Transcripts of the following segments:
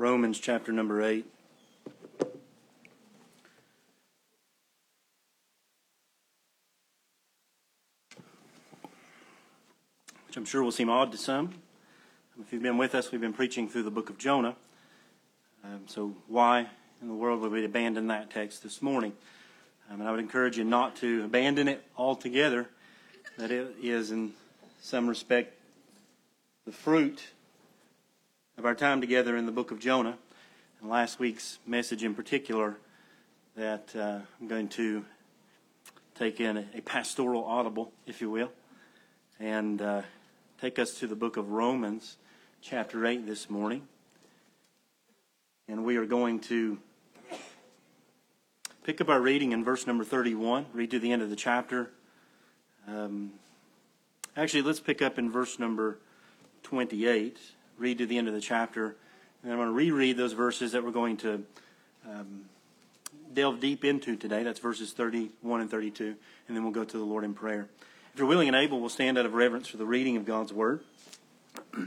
Romans chapter number 8. Which I'm sure will seem odd to some. If you've been with us, we've been preaching through the book of Jonah. Um, so, why in the world would we abandon that text this morning? Um, and I would encourage you not to abandon it altogether, that it is, in some respect, the fruit of our time together in the book of Jonah, and last week's message in particular, that uh, I'm going to take in a, pastoral audible, if you will, and uh, take us to the book of Romans, chapter 8, this morning. And we are going to pick up our reading in verse number 31, read to the end of the chapter. Um, actually, let's pick up in verse number 28 read to the end of the chapter. And I'm going to reread those verses that we're going to um, delve deep into today. That's verses 31 and 32. And then we'll go to the Lord in prayer. If you're willing and able, we'll stand out of reverence for the reading of God's Word.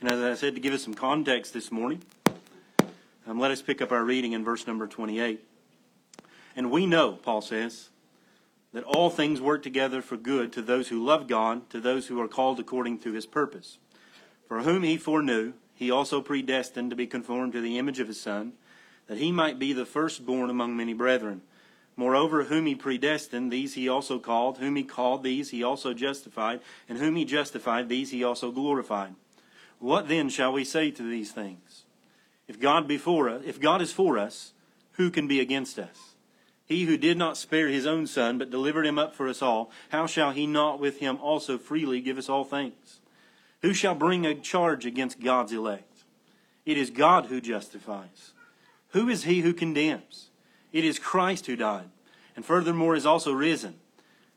And as I said, to give us some context this morning, um, let us pick up our reading in verse number 28. And we know, Paul says, that all things work together for good to those who love God, to those who are called according to his purpose. For whom he foreknew, he also predestined to be conformed to the image of his Son, that he might be the firstborn among many brethren. Moreover, whom he predestined, these he also called. Whom he called, these he also justified. And whom he justified, these he also glorified. What then shall we say to these things? If God be for us, if God is for us, who can be against us? He who did not spare his own son, but delivered him up for us all, how shall he not with him also freely give us all things? Who shall bring a charge against God's elect? It is God who justifies. Who is he who condemns? It is Christ who died, and furthermore is also risen,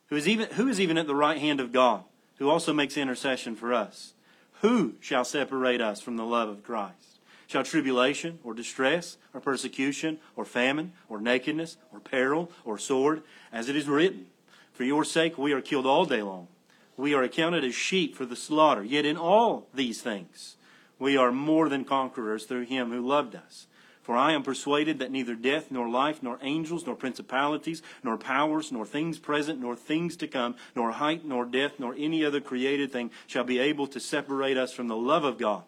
who is even, who is even at the right hand of God, who also makes intercession for us. Who shall separate us from the love of Christ? Shall tribulation, or distress, or persecution, or famine, or nakedness, or peril, or sword, as it is written, For your sake we are killed all day long we are accounted as sheep for the slaughter. Yet in all these things we are more than conquerors through him who loved us. For I am persuaded that neither death, nor life, nor angels, nor principalities, nor powers, nor things present, nor things to come, nor height, nor depth, nor any other created thing shall be able to separate us from the love of God,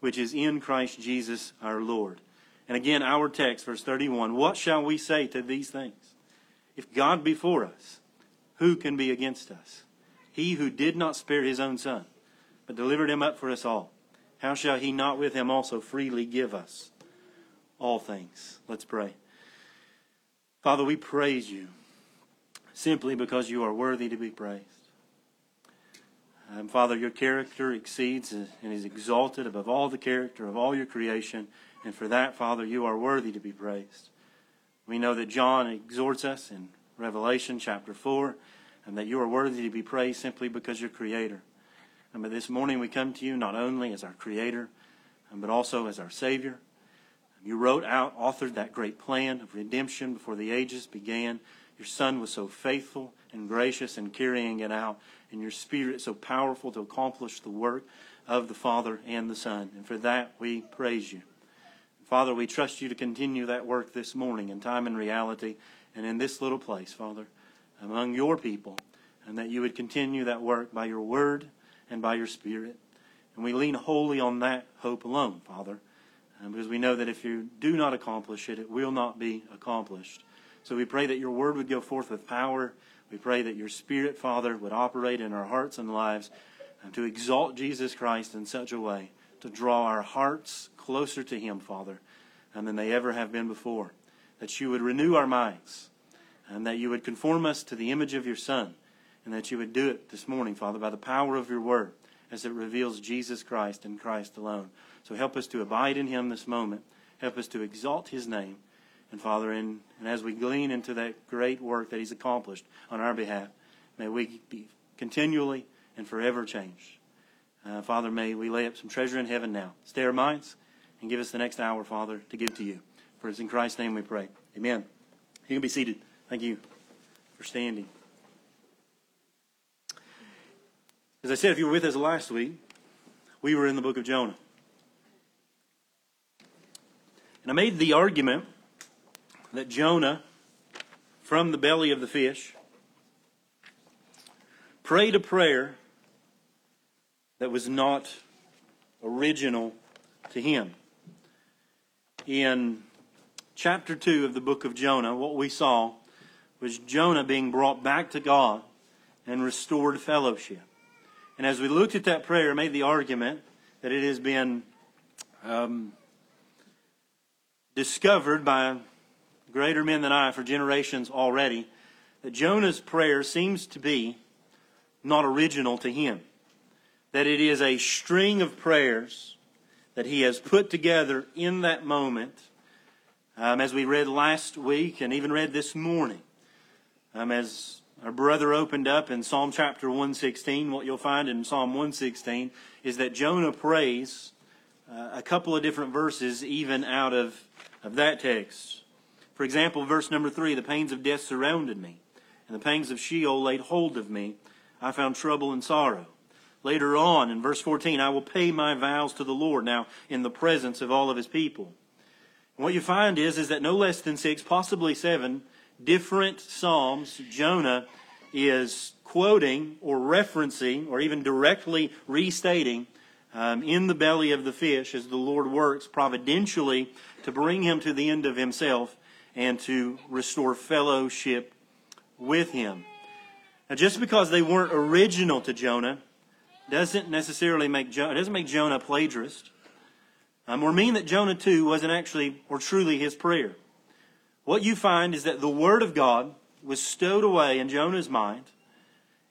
which is in Christ Jesus our Lord. And again, our text, verse 31 What shall we say to these things? If God be for us, who can be against us? He who did not spare his own son, but delivered him up for us all, how shall he not with him also freely give us all things? Let's pray. Father, we praise you simply because you are worthy to be praised. Um, Father, your character exceeds and is exalted above all the character of all your creation. And for that, Father, you are worthy to be praised. We know that John exhorts us in Revelation chapter 4 and that you are worthy to be praised simply because you're creator. And but this morning we come to you not only as our creator, um, but also as our savior. Um, you wrote out, authored that great plan of redemption before the ages began. Your son was so faithful and gracious in carrying it out, and your spirit so powerful to accomplish the work of the Father and the Son. And for that we praise you. Father, we trust you to continue that work this morning in time and reality and in this little place, Father among your people, and that you would continue that work by your word and by your spirit. And we lean wholly on that hope alone, Father, uh, because we know that if you do not accomplish it, it will not be accomplished. So we pray that your word would go forth with power. We pray that your spirit, Father, would operate in our hearts and lives and to exalt Jesus Christ in such a way to draw our hearts closer to him, Father, than they ever have been before. That you would renew our minds and that you would conform us to the image of your Son, and that you would do it this morning, Father, by the power of your word, as it reveals Jesus Christ and Christ alone. So help us to abide in him this moment. Help us to exalt his name. And Father, and, and as we glean into that great work that he's accomplished on our behalf, may we be continually and forever changed. Uh, Father, may we lay up some treasure in heaven now. Stay our minds and give us the next hour, Father, to give to you. For it's in Christ's name we pray. Amen. You can be seated. Thank you for standing. As I said, if you were with us last week, we were in the book of Jonah. And I made the argument that Jonah, from the belly of the fish, prayed a prayer that was not original to him. In chapter 2 of the book of Jonah, what we saw was Jonah being brought back to God and restored fellowship. And as we looked at that prayer, made the argument that it has been um, discovered by greater men than I for generations already that Jonah's prayer seems to be not original to him. That it is a string of prayers that he has put together in that moment, um, as we read last week and even read this morning. Um, as our brother opened up in Psalm chapter 116, what you'll find in Psalm 116 is that Jonah prays uh, a couple of different verses even out of, of that text. For example, verse number 3 the pains of death surrounded me, and the pangs of Sheol laid hold of me. I found trouble and sorrow. Later on in verse 14, I will pay my vows to the Lord now in the presence of all of his people. And what you find is, is that no less than six, possibly seven, different Psalms, Jonah is quoting or referencing or even directly restating um, in the belly of the fish as the Lord works providentially to bring him to the end of himself and to restore fellowship with him. Now, just because they weren't original to Jonah doesn't necessarily make Jonah, doesn't make Jonah a plagiarist, um, or mean that Jonah too wasn't actually or truly his prayer. What you find is that the Word of God was stowed away in Jonah's mind,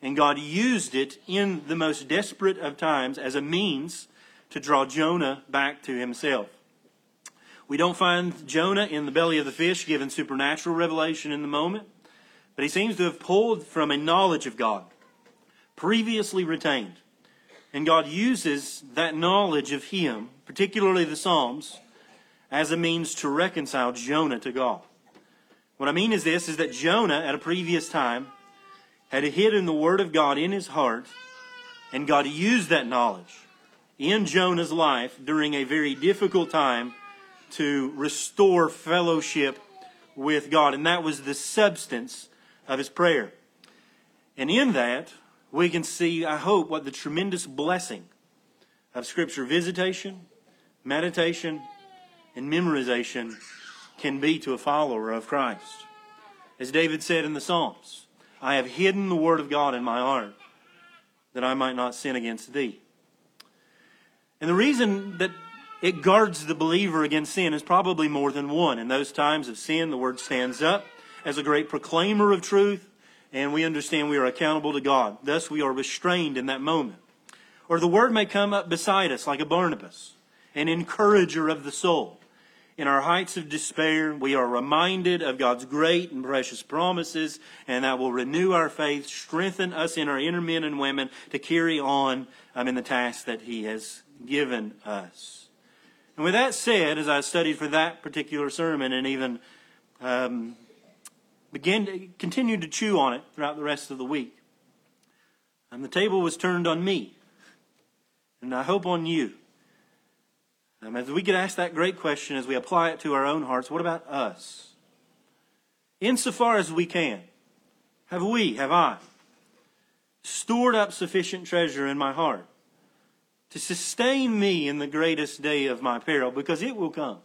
and God used it in the most desperate of times as a means to draw Jonah back to himself. We don't find Jonah in the belly of the fish given supernatural revelation in the moment, but he seems to have pulled from a knowledge of God previously retained. And God uses that knowledge of him, particularly the Psalms, as a means to reconcile Jonah to God. What I mean is this is that Jonah at a previous time had hidden the word of God in his heart, and God used that knowledge in Jonah's life during a very difficult time to restore fellowship with God. And that was the substance of his prayer. And in that, we can see, I hope, what the tremendous blessing of Scripture visitation, meditation, and memorization can be to a follower of Christ. As David said in the Psalms, I have hidden the word of God in my heart that I might not sin against thee. And the reason that it guards the believer against sin is probably more than one. In those times of sin, the word stands up as a great proclaimer of truth, and we understand we are accountable to God. Thus, we are restrained in that moment. Or the word may come up beside us like a Barnabas, an encourager of the soul in our heights of despair, we are reminded of God's great and precious promises, and that will renew our faith, strengthen us in our inner men and women to carry on um, in the task that He has given us. And with that said, as I studied for that particular sermon and even um, began to continue to chew on it throughout the rest of the week, and the table was turned on me, and I hope on you. Um, as we could ask that great question as we apply it to our own hearts, what about us? Insofar as we can, have we, have I, stored up sufficient treasure in my heart to sustain me in the greatest day of my peril? Because it will come.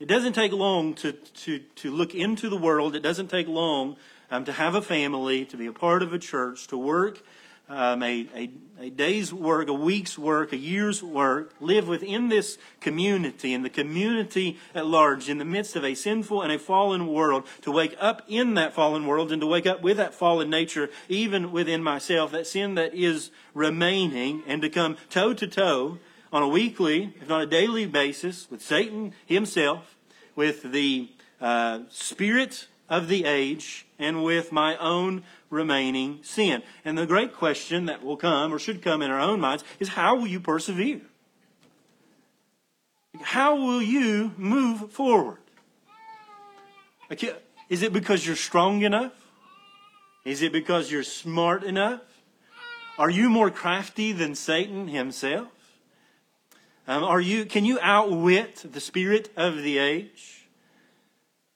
It doesn't take long to, to, to look into the world. It doesn't take long um, to have a family, to be a part of a church, to work um, a, a, a, day's work, a week's work, a year's work, live within this community and the community at large in the midst of a sinful and a fallen world, to wake up in that fallen world and to wake up with that fallen nature, even within myself, that sin that is remaining, and to come toe to toe on a weekly, if not a daily basis with Satan himself, with the uh, spirit of the age, and with my own remaining sin. And the great question that will come, or should come in our own minds, is how will you persevere? How will you move forward? Is it because you're strong enough? Is it because you're smart enough? Are you more crafty than Satan himself? Um, are you, can you outwit the spirit of the age?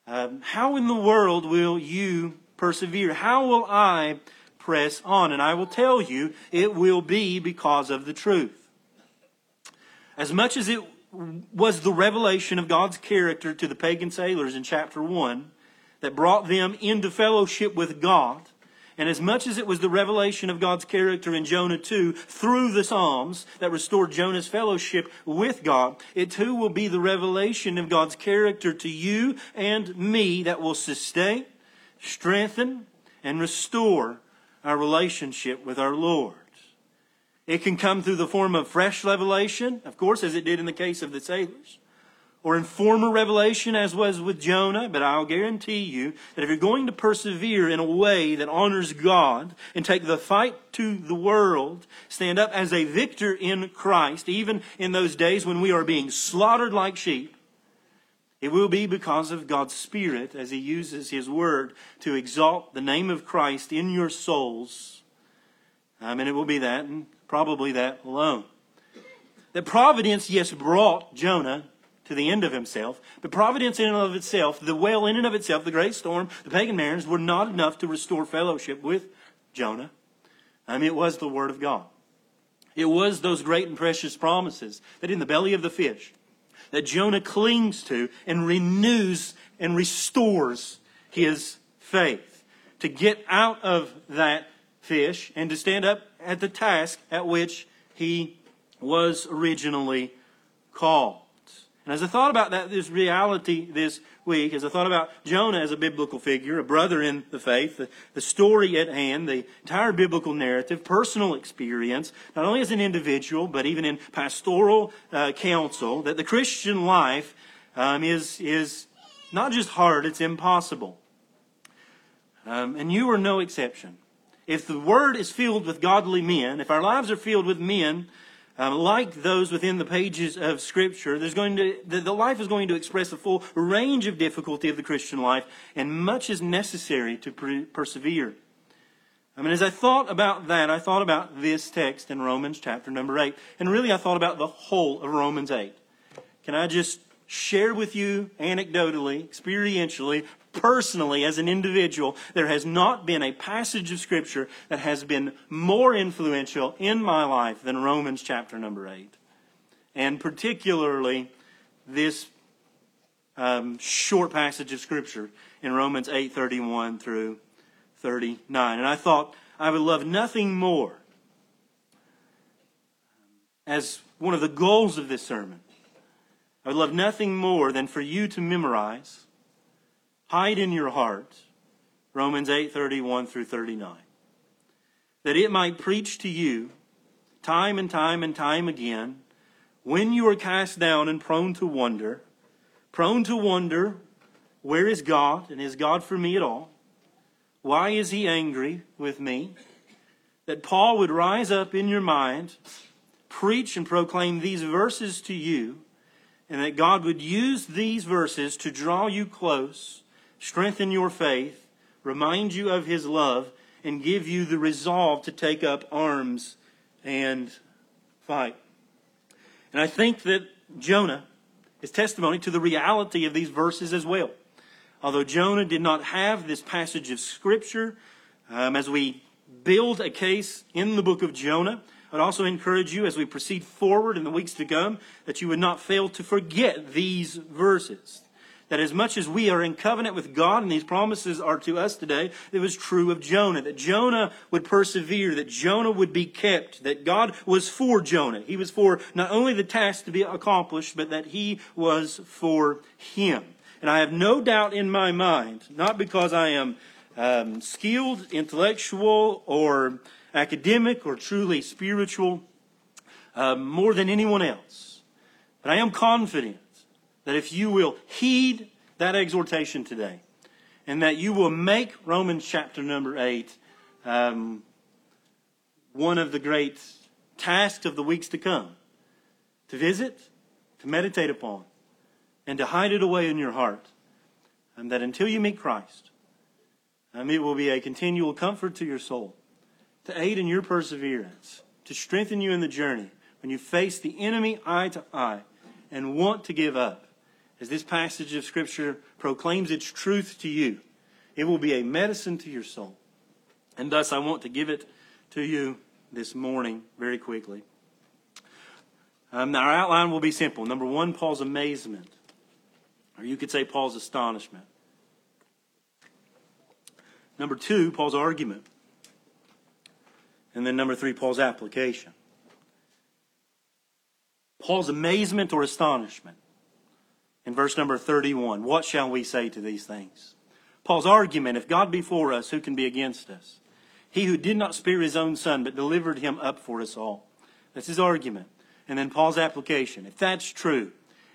Um, how in the world will you persevere? How will I press on? And I will tell you, it will be because of the truth. As much as it was the revelation of God's character to the pagan sailors in chapter 1 that brought them into fellowship with God, and as much as it was the revelation of God's character in Jonah 2 through the Psalms that restored Jonah's fellowship with God, it too will be the revelation of God's character to you and me that will sustain, strengthen, and restore our relationship with our Lord. It can come through the form of fresh revelation, of course, as it did in the case of the sailors, or in former revelation, as was with Jonah. But I'll guarantee you that if you're going to persevere in a way that honors God and take the fight to the world, stand up as a victor in Christ, even in those days when we are being slaughtered like sheep, it will be because of God's Spirit as He uses His Word to exalt the name of Christ in your souls. Um, and it will be that, and probably that alone. That providence, yes, brought Jonah to the end of himself, but providence in and of itself, the whale in and of itself, the great storm, the pagan mariners were not enough to restore fellowship with Jonah. I mean, it was the Word of God. It was those great and precious promises that in the belly of the fish, that Jonah clings to and renews and restores his faith. To get out of that fish and to stand up at the task at which he was originally called. And as I thought about that, this reality this week, as I thought about Jonah as a biblical figure, a brother in the faith, the, the story at hand, the entire biblical narrative, personal experience, not only as an individual, but even in pastoral uh, counsel, that the Christian life um, is, is not just hard, it's impossible. Um, and you are no exception if the Word is filled with godly men, if our lives are filled with men um, like those within the pages of Scripture, there's going to, the, the life is going to express the full range of difficulty of the Christian life, and much is necessary to per- persevere. I mean, as I thought about that, I thought about this text in Romans chapter number 8. And really, I thought about the whole of Romans 8. Can I just share with you anecdotally, experientially, personally, as an individual, there has not been a passage of Scripture that has been more influential in my life than Romans chapter number 8. And particularly this um, short passage of Scripture in Romans 8 31 through 39. And I thought I would love nothing more as one of the goals of this sermon. I would love nothing more than for you to memorize hide in your heart Romans 8:31 through 39 that it might preach to you time and time and time again when you are cast down and prone to wonder prone to wonder where is God and is God for me at all? Why is he angry with me? That Paul would rise up in your mind preach and proclaim these verses to you and that God would use these verses to draw you close strengthen your faith, remind you of his love, and give you the resolve to take up arms and fight. And I think that Jonah is testimony to the reality of these verses as well. Although Jonah did not have this passage of Scripture, um, as we build a case in the book of Jonah, I'd also encourage you as we proceed forward in the weeks to come that you would not fail to forget these verses that as much as we are in covenant with God and these promises are to us today, it was true of Jonah, that Jonah would persevere, that Jonah would be kept, that God was for Jonah. He was for not only the task to be accomplished, but that he was for him. And I have no doubt in my mind, not because I am um, skilled, intellectual, or academic, or truly spiritual, uh, more than anyone else, but I am confident that if you will heed that exhortation today, and that you will make Romans chapter number 8 um, one of the great tasks of the weeks to come to visit, to meditate upon, and to hide it away in your heart. And that until you meet Christ, um, it will be a continual comfort to your soul, to aid in your perseverance, to strengthen you in the journey when you face the enemy eye to eye and want to give up, as this passage of Scripture proclaims its truth to you, it will be a medicine to your soul. And thus, I want to give it to you this morning very quickly. Um, our outline will be simple. Number one, Paul's amazement. Or you could say Paul's astonishment. Number two, Paul's argument. And then number three, Paul's application. Paul's amazement or astonishment. In verse number 31, what shall we say to these things? Paul's argument, if God be for us, who can be against us? He who did not spare his own son, but delivered him up for us all. That's his argument. And then Paul's application. If that's true,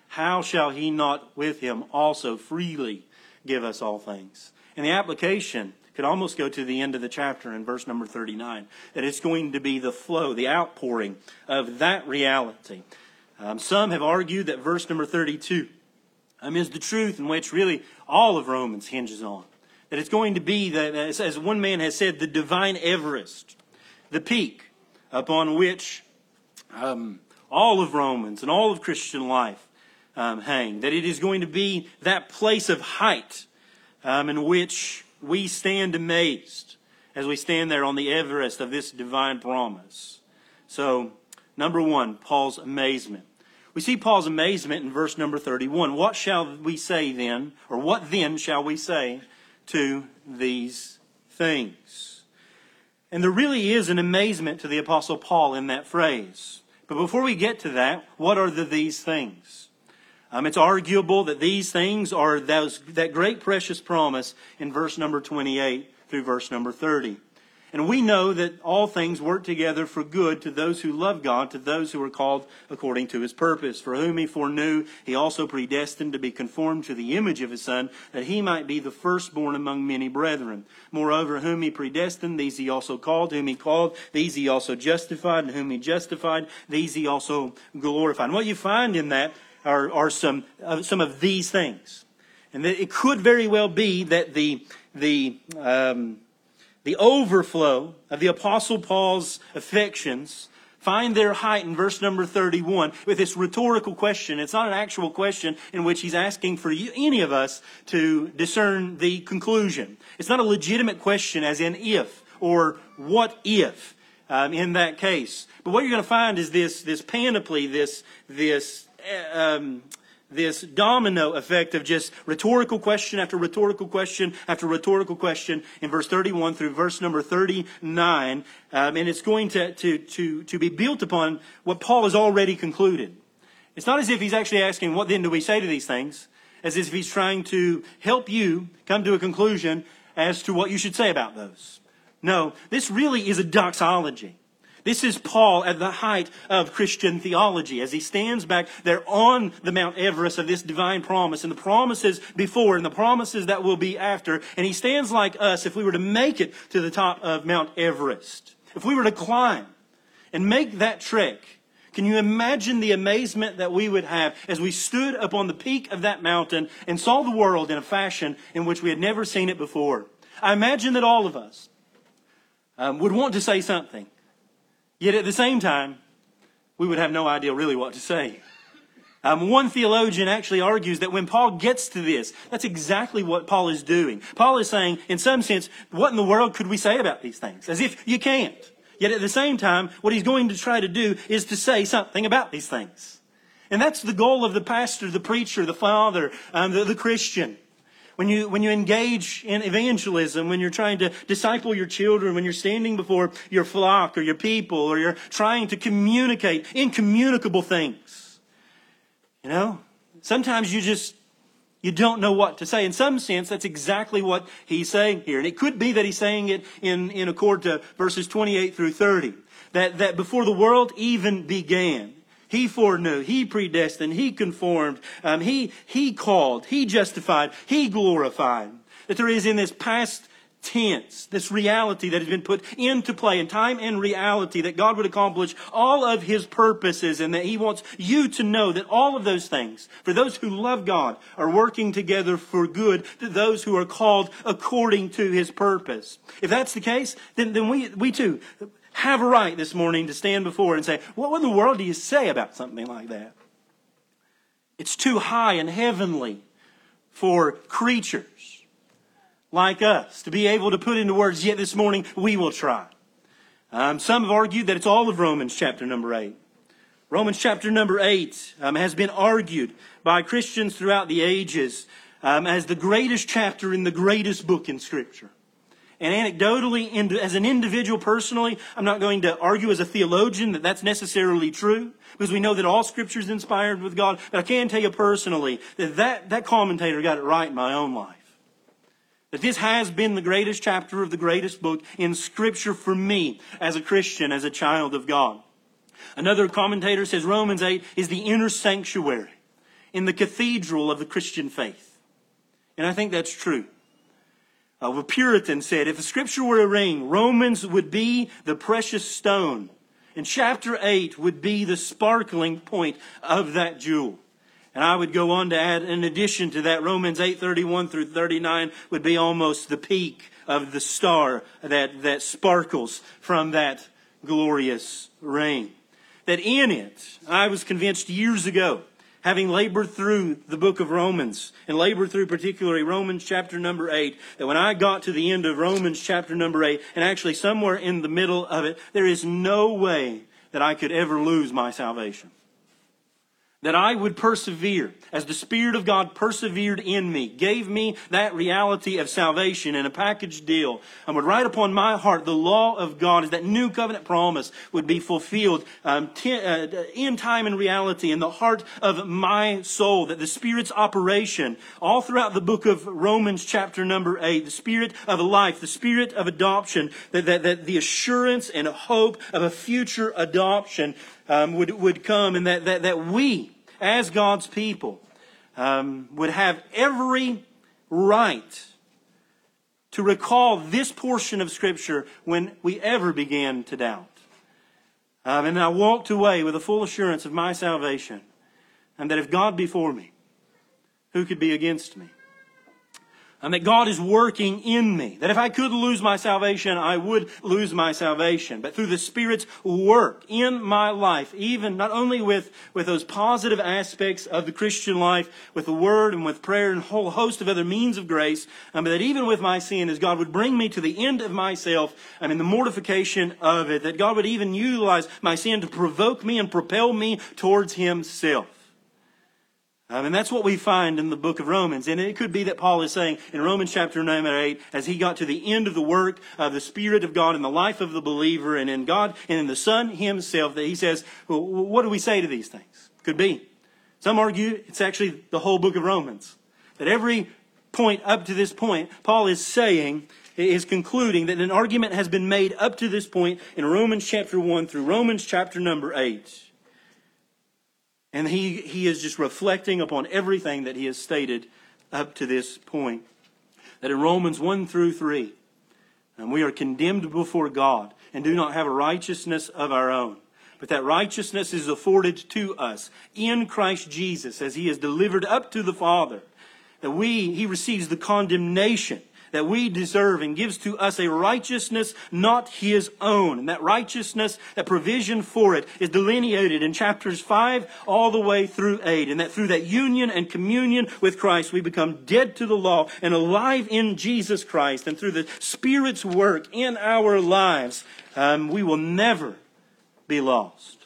how shall he not with him also freely give us all things? And the application could almost go to the end of the chapter in verse number 39, that it's going to be the flow, the outpouring of that reality. Um, some have argued that verse number 32 um, is the truth in which really all of Romans hinges on. That it's going to be, that, as one man has said, the divine Everest, the peak upon which um, all of Romans and all of Christian life um, hang. That it is going to be that place of height um, in which we stand amazed as we stand there on the Everest of this divine promise. So, number one, Paul's amazement. We see Paul's amazement in verse number 31. What shall we say then, or what then shall we say to these things? And there really is an amazement to the Apostle Paul in that phrase. But before we get to that, what are the these things? Um, it's arguable that these things are those, that great precious promise in verse number 28 through verse number 30. And we know that all things work together for good to those who love God, to those who are called according to his purpose. For whom he foreknew, he also predestined to be conformed to the image of his Son, that he might be the firstborn among many brethren. Moreover, whom he predestined, these he also called. Whom he called, these he also justified. And whom he justified, these he also glorified. And what you find in that are, are some, uh, some of these things. And it could very well be that the, the, um, the overflow of the Apostle Paul's affections find their height in verse number 31 with this rhetorical question. It's not an actual question in which he's asking for you, any of us to discern the conclusion. It's not a legitimate question as in if or what if um, in that case. But what you're going to find is this, this panoply, this, this um, this domino effect of just rhetorical question after rhetorical question after rhetorical question in verse 31 through verse number 39. Um, and it's going to, to, to, to be built upon what Paul has already concluded. It's not as if he's actually asking, what then do we say to these things? As if he's trying to help you come to a conclusion as to what you should say about those. No, this really is a doxology. This is Paul at the height of Christian theology as he stands back there on the Mount Everest of this divine promise and the promises before and the promises that will be after. And he stands like us if we were to make it to the top of Mount Everest. If we were to climb and make that trek, can you imagine the amazement that we would have as we stood up on the peak of that mountain and saw the world in a fashion in which we had never seen it before? I imagine that all of us um, would want to say something. Yet at the same time, we would have no idea really what to say. Um, one theologian actually argues that when Paul gets to this, that's exactly what Paul is doing. Paul is saying, in some sense, what in the world could we say about these things? As if you can't. Yet at the same time, what he's going to try to do is to say something about these things. And that's the goal of the pastor, the preacher, the father, um, the, the Christian. When you, when you engage in evangelism, when you're trying to disciple your children, when you're standing before your flock or your people, or you're trying to communicate incommunicable things, you know, sometimes you just, you don't know what to say. In some sense, that's exactly what he's saying here. And it could be that he's saying it in, in accord to verses 28 through 30. That, that before the world even began, he foreknew. He predestined. He conformed. Um, he, he called. He justified. He glorified. That there is in this past tense, this reality that has been put into play in time and reality, that God would accomplish all of His purposes and that He wants you to know that all of those things, for those who love God, are working together for good to those who are called according to His purpose. If that's the case, then, then we, we too, have a right this morning to stand before and say, What in the world do you say about something like that? It's too high and heavenly for creatures like us to be able to put into words, yet this morning we will try. Um, some have argued that it's all of Romans chapter number 8. Romans chapter number 8 um, has been argued by Christians throughout the ages um, as the greatest chapter in the greatest book in Scripture. And anecdotally, as an individual personally, I'm not going to argue as a theologian that that's necessarily true, because we know that all Scripture is inspired with God. But I can tell you personally that, that that commentator got it right in my own life. That this has been the greatest chapter of the greatest book in Scripture for me as a Christian, as a child of God. Another commentator says Romans 8 is the inner sanctuary in the cathedral of the Christian faith. And I think that's true. A Puritan said, if the scripture were a ring, Romans would be the precious stone. And chapter 8 would be the sparkling point of that jewel. And I would go on to add, in addition to that, Romans 8, 31 through 39 would be almost the peak of the star that, that sparkles from that glorious ring. That in it, I was convinced years ago, having labored through the book of Romans and labored through particularly Romans chapter number 8, that when I got to the end of Romans chapter number 8, and actually somewhere in the middle of it, there is no way that I could ever lose my salvation that I would persevere as the Spirit of God persevered in me, gave me that reality of salvation in a package deal, and would write upon my heart the law of God as that new covenant promise would be fulfilled um, t- uh, in time and reality in the heart of my soul, that the Spirit's operation all throughout the book of Romans chapter number 8, the Spirit of life, the Spirit of adoption, that, that, that the assurance and hope of a future adoption um, would, would come and that, that, that we, as God's people, um, would have every right to recall this portion of Scripture when we ever began to doubt. Um, and I walked away with a full assurance of my salvation, and that if God be for me, who could be against me? And that God is working in me. That if I could lose my salvation, I would lose my salvation. But through the Spirit's work in my life, even not only with, with those positive aspects of the Christian life, with the Word and with prayer and a whole host of other means of grace, um, but that even with my sin, as God would bring me to the end of myself, I mean, the mortification of it, that God would even utilize my sin to provoke me and propel me towards Himself. Um, and that's what we find in the book of Romans. And it could be that Paul is saying in Romans chapter 9 and 8, as he got to the end of the work of the Spirit of God in the life of the believer and in God and in the Son himself, that he says, well, what do we say to these things? Could be. Some argue it's actually the whole book of Romans. That every point up to this point, Paul is saying, is concluding that an argument has been made up to this point in Romans chapter 1 through Romans chapter number 8. And he, he is just reflecting upon everything that he has stated up to this point. That in Romans 1 through 3, and we are condemned before God and do not have a righteousness of our own. But that righteousness is afforded to us in Christ Jesus as he is delivered up to the Father. That we, he receives the condemnation that we deserve and gives to us a righteousness not his own. And that righteousness, that provision for it is delineated in chapters 5 all the way through 8. And that through that union and communion with Christ, we become dead to the law and alive in Jesus Christ. And through the Spirit's work in our lives, um, we will never be lost.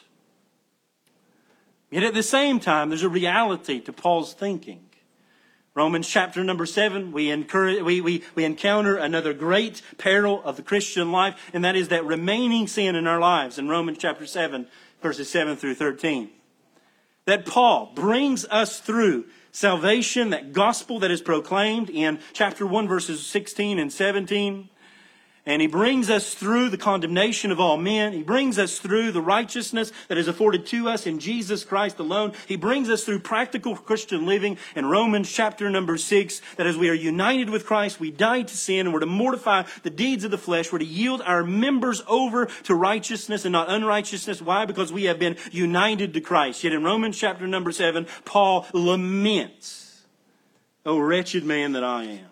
Yet at the same time, there's a reality to Paul's thinking. Romans chapter number seven, we, encourage, we, we, we encounter another great peril of the Christian life, and that is that remaining sin in our lives in Romans chapter 7, verses 7 through 13. That Paul brings us through salvation, that gospel that is proclaimed in chapter 1, verses 16 and 17. And he brings us through the condemnation of all men. He brings us through the righteousness that is afforded to us in Jesus Christ alone. He brings us through practical Christian living in Romans chapter number six, that as we are united with Christ, we die to sin and we're to mortify the deeds of the flesh. We're to yield our members over to righteousness and not unrighteousness. Why? Because we have been united to Christ. Yet in Romans chapter number seven, Paul laments, O wretched man that I am.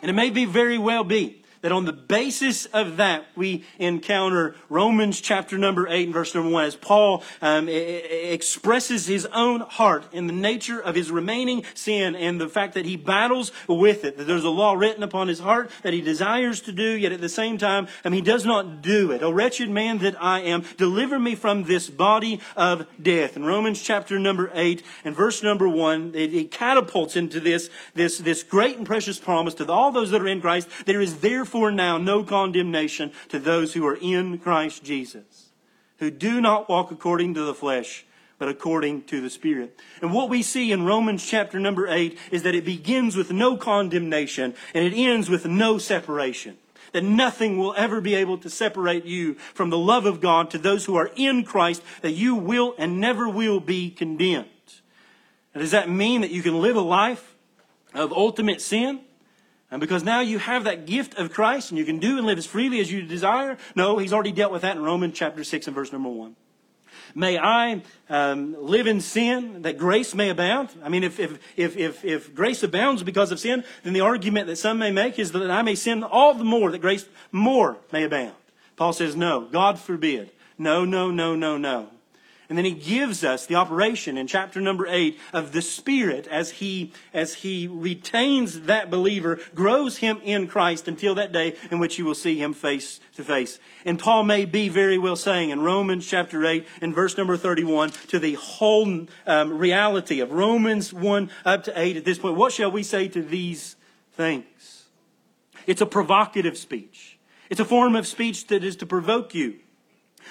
And it may be very well be that on the basis of that, we encounter Romans chapter number 8 and verse number 1 as Paul um, expresses his own heart in the nature of his remaining sin and the fact that he battles with it, that there's a law written upon his heart that he desires to do, yet at the same time, um, he does not do it. O wretched man that I am, deliver me from this body of death. In Romans chapter number 8 and verse number 1, it, it catapults into this, this, this great and precious promise to all those that are in Christ. There is therefore now no condemnation to those who are in Christ Jesus, who do not walk according to the flesh, but according to the Spirit. And what we see in Romans chapter number 8 is that it begins with no condemnation and it ends with no separation. That nothing will ever be able to separate you from the love of God to those who are in Christ, that you will and never will be condemned. And does that mean that you can live a life of ultimate sin? And because now you have that gift of Christ and you can do and live as freely as you desire? No, he's already dealt with that in Romans chapter 6 and verse number 1. May I um, live in sin that grace may abound? I mean, if, if, if, if, if grace abounds because of sin, then the argument that some may make is that I may sin all the more, that grace more may abound. Paul says, no, God forbid. No, no, no, no, no. And then he gives us the operation in chapter number eight of the Spirit as he, as he retains that believer, grows him in Christ until that day in which you will see him face to face. And Paul may be very well saying in Romans chapter 8 and verse number 31 to the whole um, reality of Romans 1 up to 8 at this point, what shall we say to these things? It's a provocative speech. It's a form of speech that is to provoke you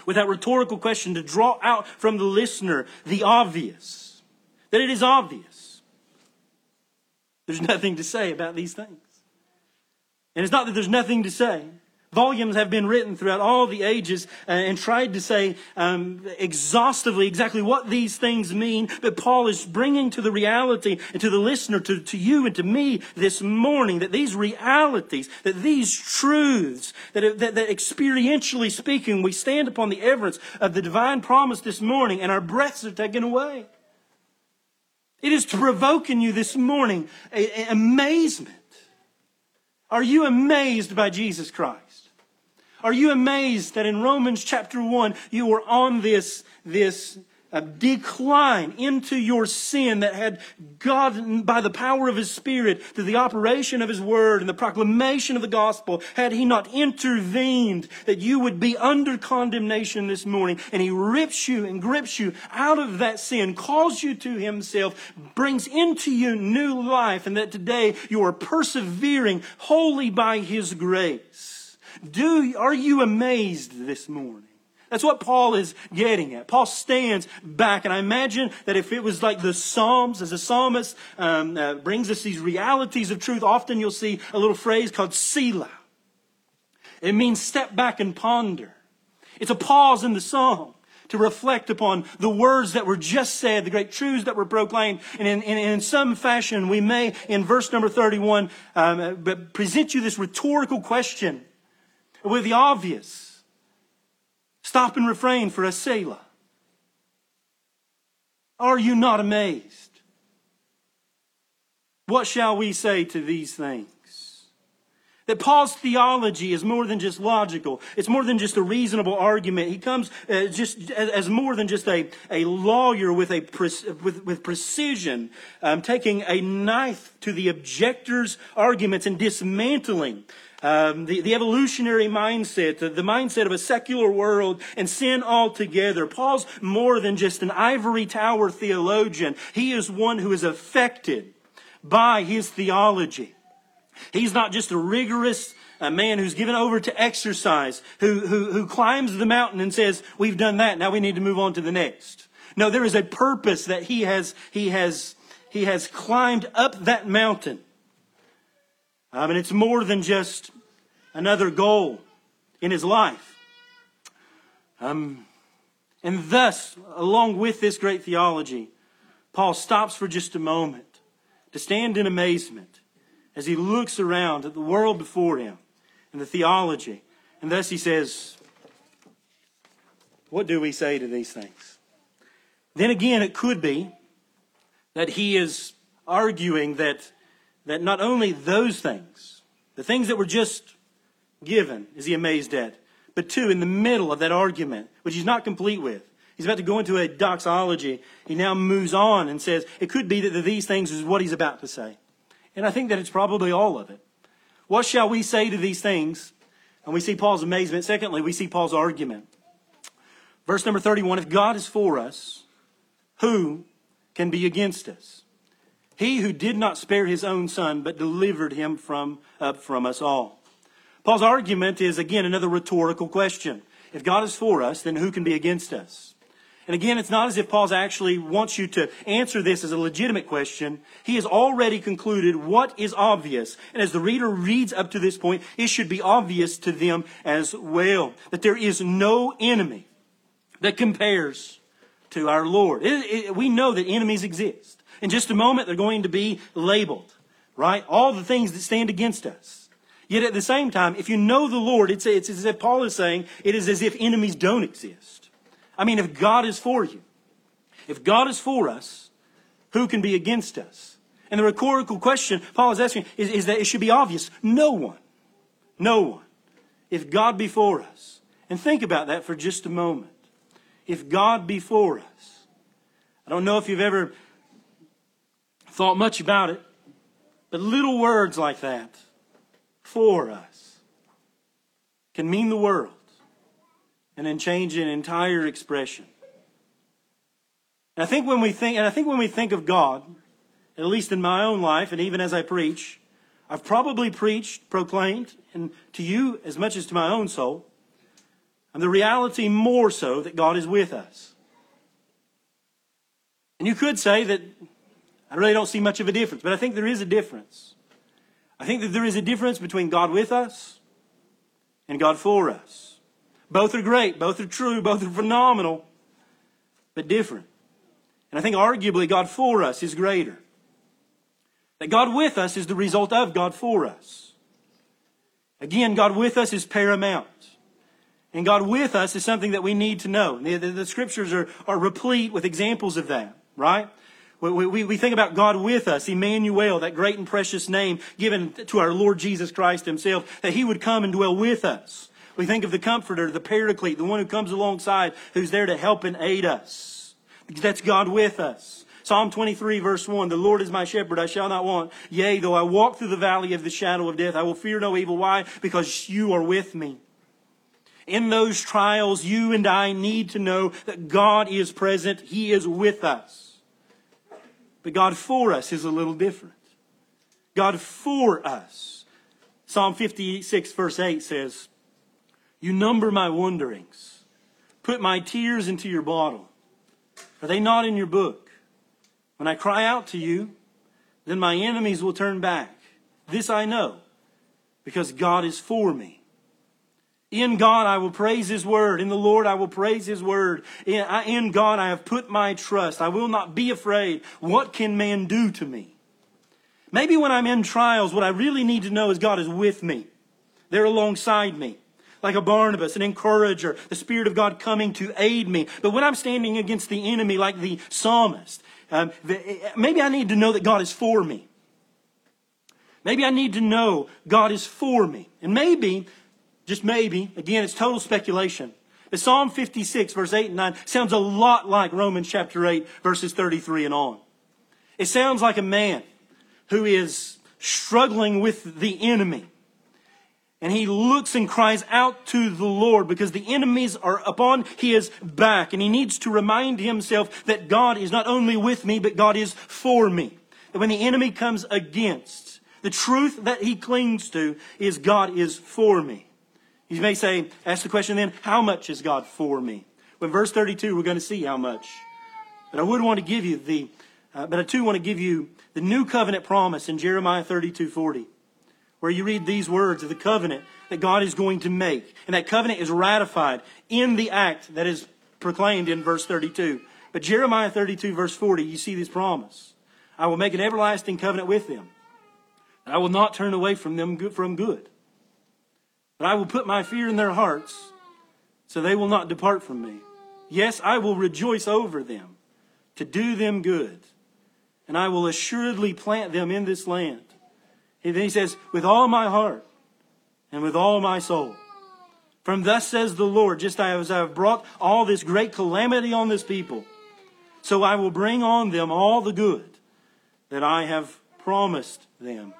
with that rhetorical question to draw out from the listener the obvious. That it is obvious. There's nothing to say about these things. And it's not that there's nothing to say. Volumes have been written throughout all the ages uh, and tried to say um, exhaustively exactly what these things mean. But Paul is bringing to the reality and to the listener, to, to you and to me this morning, that these realities, that these truths, that, that, that experientially speaking, we stand upon the evidence of the divine promise this morning and our breaths are taken away. It is to provoke in you this morning a, a amazement. Are you amazed by Jesus Christ? Are you amazed that in Romans chapter 1 you were on this, this uh, decline into your sin that had God, by the power of His Spirit, through the operation of His Word and the proclamation of the gospel, had He not intervened, that you would be under condemnation this morning, and He rips you and grips you out of that sin, calls you to Himself, brings into you new life, and that today you are persevering wholly by His grace. Do, are you amazed this morning? That's what Paul is getting at. Paul stands back, and I imagine that if it was like the Psalms, as the psalmist um, uh, brings us these realities of truth, often you'll see a little phrase called Selah. It means step back and ponder. It's a pause in the song to reflect upon the words that were just said, the great truths that were proclaimed. And in, in, in some fashion, we may, in verse number 31, um, uh, present you this rhetorical question with the obvious. Stop and refrain for a Selah. Are you not amazed? What shall we say to these things? That Paul's theology is more than just logical. It's more than just a reasonable argument. He comes uh, just as, as, more than just a, a lawyer with, a with, with precision, um, taking a knife to the objector's arguments and dismantling um, the, the evolutionary mindset, the, the mindset of a secular world and sin altogether. Paul's more than just an ivory tower theologian. He is one who is affected by his theology. He's not just a rigorous a man who's given over to exercise, who, who, who climbs the mountain and says, we've done that, now we need to move on to the next. No, there is a purpose that he has, he has, he has climbed up that mountain. Um, and it's more than just another goal in his life. Um, and thus, along with this great theology, Paul stops for just a moment to stand in amazement as he looks around at the world before him and the theology. And thus he says, What do we say to these things? Then again, it could be that he is arguing that, that not only those things, the things that were just given is he amazed at? But two, in the middle of that argument, which he's not complete with, he's about to go into a doxology. He now moves on and says, it could be that these things is what he's about to say. And I think that it's probably all of it. What shall we say to these things? And we see Paul's amazement. Secondly, we see Paul's argument. Verse number 31 If God is for us, who can be against us? He who did not spare his own son, but delivered him from, up from us all. Paul's argument is, again, another rhetorical question. If God is for us, then who can be against us? And again, it's not as if Paul actually wants you to answer this as a legitimate question. He has already concluded what is obvious. And as the reader reads up to this point, it should be obvious to them as well that there is no enemy that compares to our Lord. It, it, we know that enemies exist. In just a moment, they're going to be labeled, right? All the things that stand against us. Yet at the same time, if you know the Lord, it's, it's as if Paul is saying, it is as if enemies don't exist. I mean, if God is for you, if God is for us, who can be against us? And the rhetorical question Paul is asking is, is that it should be obvious. No one. No one. If God be for us. And think about that for just a moment. If God be for us. I don't know if you've ever thought much about it, but little words like that, for us, can mean the world and then change an entire expression. And I think when we think, and I think when we think of God, at least in my own life, and even as I preach, I've probably preached, proclaimed, and to you as much as to my own soul, and the reality more so that God is with us. And you could say that I really don't see much of a difference, but I think there is a difference. I think that there is a difference between God with us and God for us. Both are great, both are true, both are phenomenal, but different. And I think arguably God for us is greater. That God with us is the result of God for us. Again, God with us is paramount. And God with us is something that we need to know. The, the, the scriptures are, are replete with examples of that, right? We, we, we think about God with us, Emmanuel, that great and precious name given to our Lord Jesus Christ Himself, that He would come and dwell with us. We think of the comforter, the paraclete, the one who comes alongside, who's there to help and aid us. That's God with us. Psalm 23 verse 1, the Lord is my shepherd, I shall not want. Yea, though I walk through the valley of the shadow of death, I will fear no evil. Why? Because you are with me. In those trials, you and I need to know that God is present. He is with us. But God for us is a little different. God for us. Psalm 56 verse 8 says, you number my wanderings. Put my tears into your bottle. Are they not in your book? When I cry out to you, then my enemies will turn back. This I know, because God is for me. In God I will praise His word. In the Lord I will praise His word. In God I have put my trust. I will not be afraid. What can man do to me? Maybe when I'm in trials, what I really need to know is God is with me. They're alongside me like a Barnabas, an encourager, the Spirit of God coming to aid me. But when I'm standing against the enemy, like the psalmist, um, maybe I need to know that God is for me. Maybe I need to know God is for me. And maybe, just maybe, again, it's total speculation. But Psalm 56, verse 8 and 9, sounds a lot like Romans chapter 8, verses 33 and on. It sounds like a man who is struggling with the enemy and he looks and cries out to the Lord because the enemies are upon his back. And he needs to remind himself that God is not only with me, but God is for me. That when the enemy comes against, the truth that he clings to is God is for me. You may say, ask the question then, how much is God for me? Well, verse 32, we're going to see how much. But I would want to give you the, uh, but I too want to give you the new covenant promise in Jeremiah 32, 40 where you read these words of the covenant that God is going to make. And that covenant is ratified in the act that is proclaimed in verse 32. But Jeremiah 32, verse 40, you see this promise. I will make an everlasting covenant with them. And I will not turn away from them from good. But I will put my fear in their hearts, so they will not depart from me. Yes, I will rejoice over them to do them good. And I will assuredly plant them in this land and then he says, with all my heart and with all my soul. From thus says the Lord, just as I have brought all this great calamity on this people, so I will bring on them all the good that I have promised them.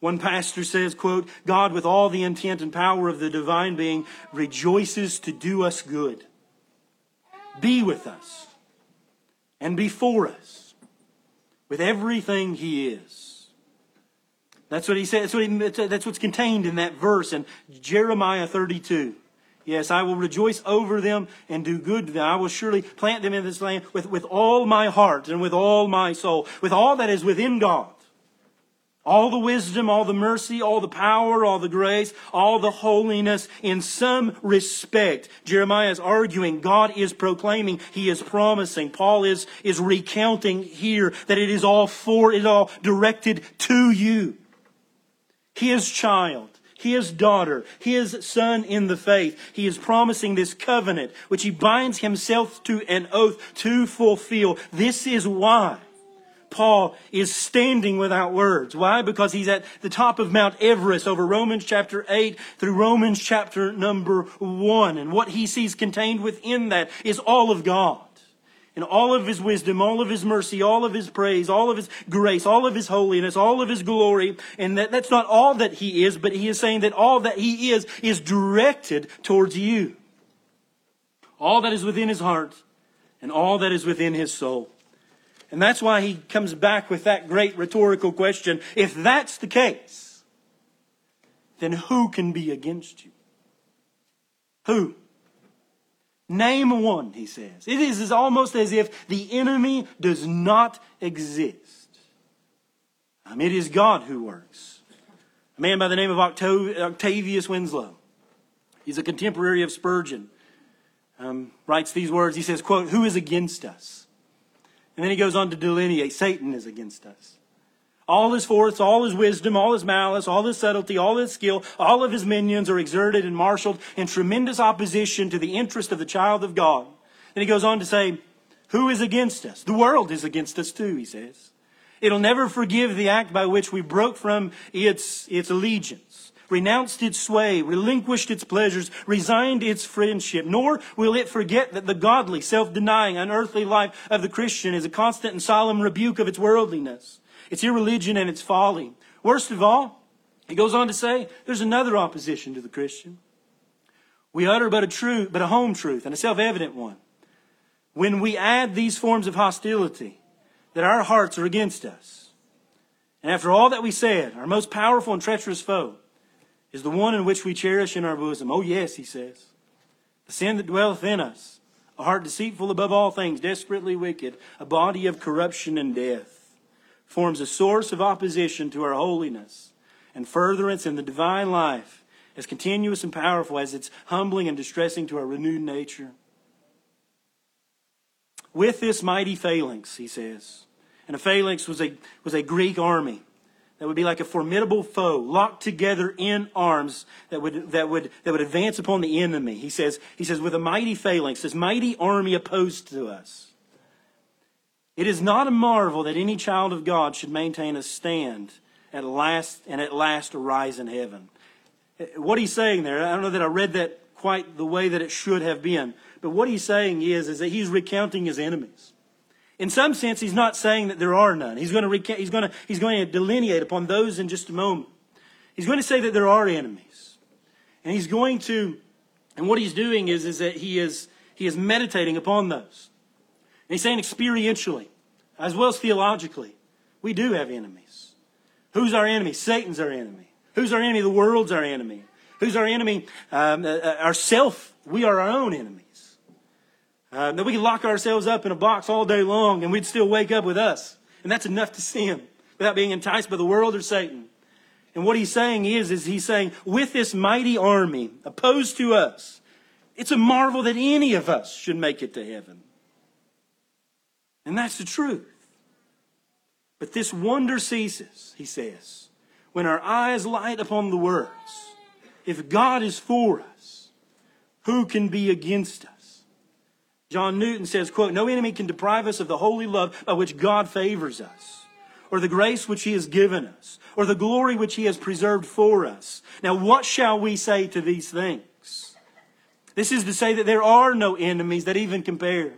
One pastor says, quote, God with all the intent and power of the divine being rejoices to do us good. Be with us and be for us with everything he is. That's what he said. That's, what he, that's what's contained in that verse in Jeremiah 32. Yes, I will rejoice over them and do good to them. I will surely plant them in this land with, with all my heart and with all my soul, with all that is within God. All the wisdom, all the mercy, all the power, all the grace, all the holiness in some respect. Jeremiah is arguing, God is proclaiming, he is promising. Paul is, is recounting here that it is all for, it is all directed to you. His child, his daughter, his son in the faith. He is promising this covenant, which he binds himself to an oath to fulfill. This is why Paul is standing without words. Why? Because he's at the top of Mount Everest over Romans chapter 8 through Romans chapter number 1. And what he sees contained within that is all of God. And all of his wisdom, all of his mercy, all of his praise, all of his grace, all of his holiness, all of his glory. And that, that's not all that he is, but he is saying that all that he is is directed towards you. All that is within his heart and all that is within his soul. And that's why he comes back with that great rhetorical question. If that's the case, then who can be against you? Who? Name one, he says. It is almost as if the enemy does not exist. Um, it is God who works. A man by the name of Octavius Winslow. He's a contemporary of Spurgeon. Um, writes these words. He says, quote, Who is against us? And then he goes on to delineate Satan is against us. All his force, all his wisdom, all his malice, all his subtlety, all his skill, all of his minions are exerted and marshaled in tremendous opposition to the interest of the child of God. Then he goes on to say, Who is against us? The world is against us too, he says. It'll never forgive the act by which we broke from its, its allegiance renounced its sway, relinquished its pleasures, resigned its friendship, nor will it forget that the godly, self-denying, unearthly life of the Christian is a constant and solemn rebuke of its worldliness, its irreligion and its folly. Worst of all, he goes on to say, there's another opposition to the Christian. We utter but a truth, but a home truth and a self-evident one. When we add these forms of hostility, that our hearts are against us. And after all that we said, our most powerful and treacherous foe, is the one in which we cherish in our bosom. Oh, yes, he says. The sin that dwelleth in us, a heart deceitful above all things, desperately wicked, a body of corruption and death, forms a source of opposition to our holiness and furtherance in the divine life, as continuous and powerful as it's humbling and distressing to our renewed nature. With this mighty phalanx, he says, and a phalanx was a, was a Greek army that would be like a formidable foe locked together in arms that would, that would, that would advance upon the enemy. He says, he says, with a mighty phalanx, this mighty army opposed to us. It is not a marvel that any child of God should maintain a stand at last and at last arise in heaven. What he's saying there, I don't know that I read that quite the way that it should have been, but what he's saying is, is that he's recounting his enemies. In some sense, he's not saying that there are none. He's going to, recant, he's going to, he's going to delineate upon those in just a moment. He's going to say that there are enemies. And he's going to, and what he's doing is, is that he is, he is meditating upon those. He's saying experientially, as well as theologically, we do have enemies. Who's our enemy? Satan's our enemy. Who's our enemy? The world's our enemy. Who's our enemy? Um, uh, uh ourself. We are our own enemies. Uh, that we could lock ourselves up in a box all day long and we'd still wake up with us. And that's enough to sin without being enticed by the world or Satan. And what he's saying is, is he's saying, with this mighty army opposed to us, it's a marvel that any of us should make it to heaven. And that's the truth. But this wonder ceases, he says, when our eyes light upon the words. If God is for us, who can be against us? John Newton says, quote, No enemy can deprive us of the holy love by which God favors us, or the grace which he has given us, or the glory which he has preserved for us. Now, what shall we say to these things? This is to say that there are no enemies that even compare.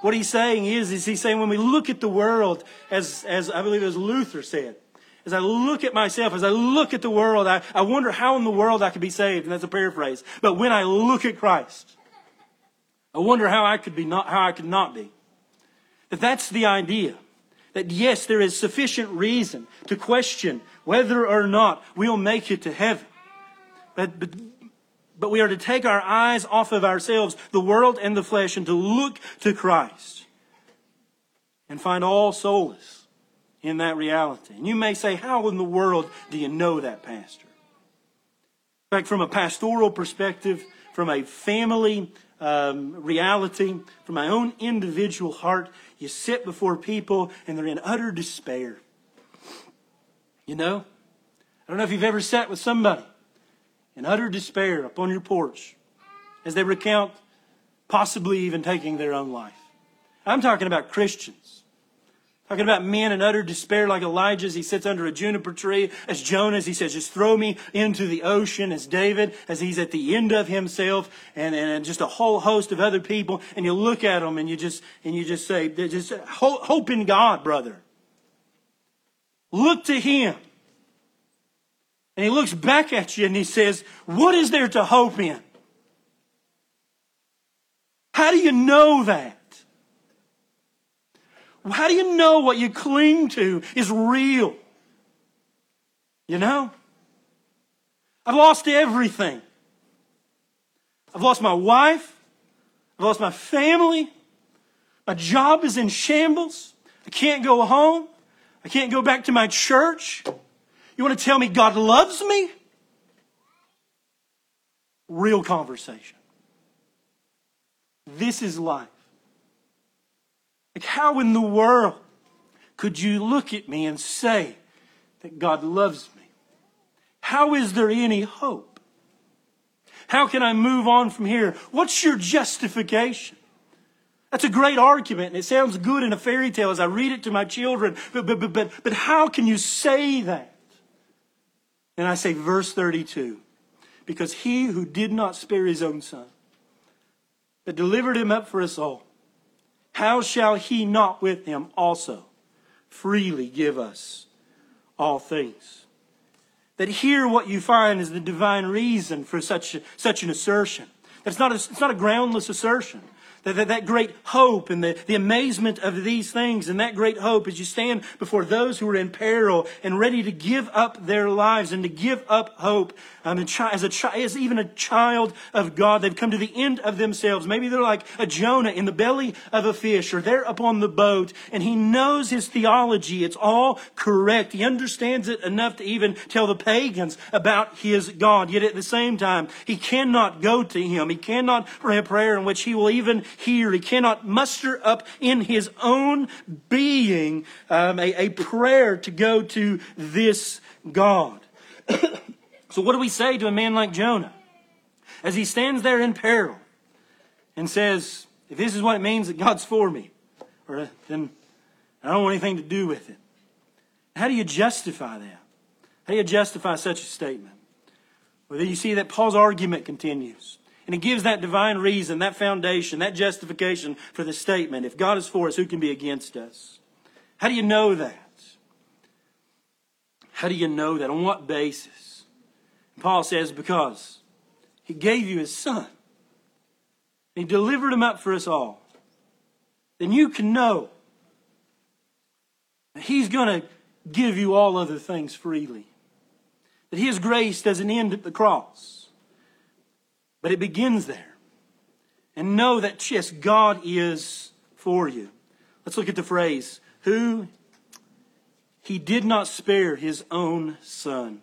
What he's saying is, is he's saying when we look at the world, as, as I believe as Luther said, as I look at myself, as I look at the world, I, I wonder how in the world I could be saved. And that's a paraphrase. But when I look at Christ, I wonder how I could be not, how I could not be. That that's the idea. That yes, there is sufficient reason to question whether or not we'll make it to heaven. But, but, but we are to take our eyes off of ourselves, the world and the flesh, and to look to Christ and find all solace in that reality. And you may say, how in the world do you know that, Pastor? In fact, from a pastoral perspective, from a family um, reality, from my own individual heart, you sit before people and they're in utter despair. You know? I don't know if you've ever sat with somebody in utter despair up on your porch as they recount possibly even taking their own life. I'm talking about Christians. Talking about men in utter despair like Elijah as he sits under a juniper tree, as Jonah as he says, just throw me into the ocean, as David as he's at the end of himself, and, and just a whole host of other people, and you look at them and you just, and you just say, just hope in God, brother. Look to him. And he looks back at you and he says, what is there to hope in? How do you know that? How do you know what you cling to is real? You know? I've lost everything. I've lost my wife. I've lost my family. My job is in shambles. I can't go home. I can't go back to my church. You want to tell me God loves me? Real conversation. This is life. Like, how in the world could you look at me and say that God loves me? How is there any hope? How can I move on from here? What's your justification? That's a great argument, and it sounds good in a fairy tale as I read it to my children, but, but, but, but, but how can you say that? And I say, verse 32 because he who did not spare his own son, but delivered him up for us all, how shall he not with him also freely give us all things? That here what you find is the divine reason for such, such an assertion. That's not a, it's not a groundless assertion. That, that, that great hope and the, the amazement of these things and that great hope as you stand before those who are in peril and ready to give up their lives and to give up hope um, as, a chi- as even a child of God. They've come to the end of themselves. Maybe they're like a Jonah in the belly of a fish or they're upon the boat and he knows his theology. It's all correct. He understands it enough to even tell the pagans about his God. Yet at the same time, he cannot go to him. He cannot pray a prayer in which he will even hear. He cannot muster up in his own being um, a, a prayer to go to this God. so, what do we say to a man like Jonah? As he stands there in peril and says, If this is what it means that God's for me, or then I don't want anything to do with it. How do you justify that? How do you justify such a statement? Well, then you see that Paul's argument continues. And he gives that divine reason, that foundation, that justification for the statement. If God is for us, who can be against us? How do you know that? How do you know that? On what basis? Paul says, because he gave you his son. He delivered him up for us all. Then you can know that he's going to give you all other things freely. That his grace doesn't end at the cross but it begins there. And know that, yes, God is for you. Let's look at the phrase, who he did not spare his own son.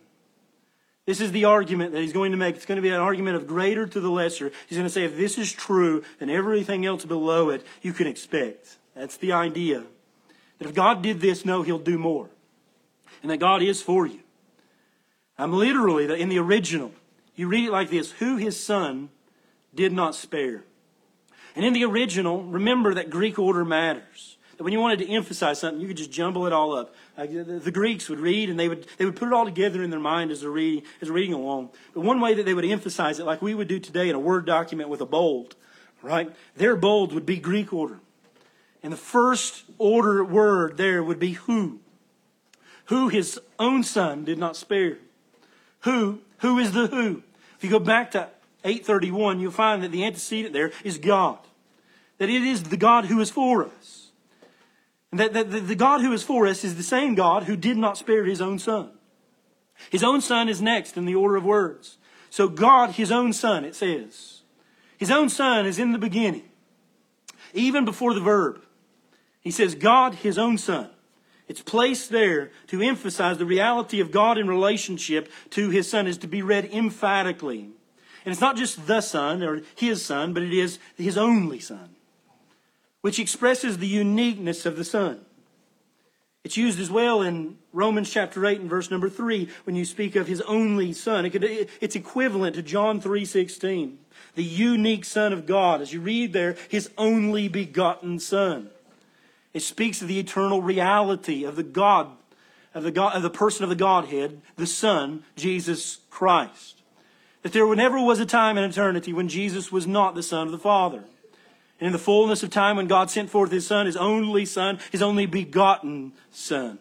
This is the argument that he's going to make. It's going to be an argument of greater to the lesser. He's going to say, if this is true, then everything else below it you can expect. That's the idea. That if God did this, no, he'll do more. And that God is for you. I'm literally, in the original, you read it like this Who his son did not spare. And in the original, remember that Greek order matters. that when you wanted to emphasize something, you could just jumble it all up. Like the, the Greeks would read and they would, they would put it all together in their mind as they're reading, as they're reading along. But one way that they would emphasize it, like we would do today in a Word document with a bold, right? Their bold would be Greek order. And the first order word there would be who. Who his own son did not spare. Who, who is the who? If you go back to 831, you'll find that the antecedent there is God. That it is the God who is for us. And that, the God who is for us is the same God who did not spare his own son. His own son is next in the order of words. So God, his own son, it says. His own son is in the beginning, even before the verb. He says, God, his own son. It's placed there to emphasize the reality of God in relationship to his son is to be read emphatically. And it's not just the son or his son, but it is his only son, which expresses the uniqueness of the son. It's used as well in Romans chapter 8 and verse number 3 when you speak of his only son. It could, it's equivalent to John 3:16, the unique son of God. As you read there, his only begotten son. It speaks of the eternal reality of the God, of the, God, of the person of the Godhead, the Son, Jesus Christ. That there never was a time in eternity when Jesus was not the Son of the Father. And in the fullness of time when God sent forth His Son, His only Son, His only begotten Son.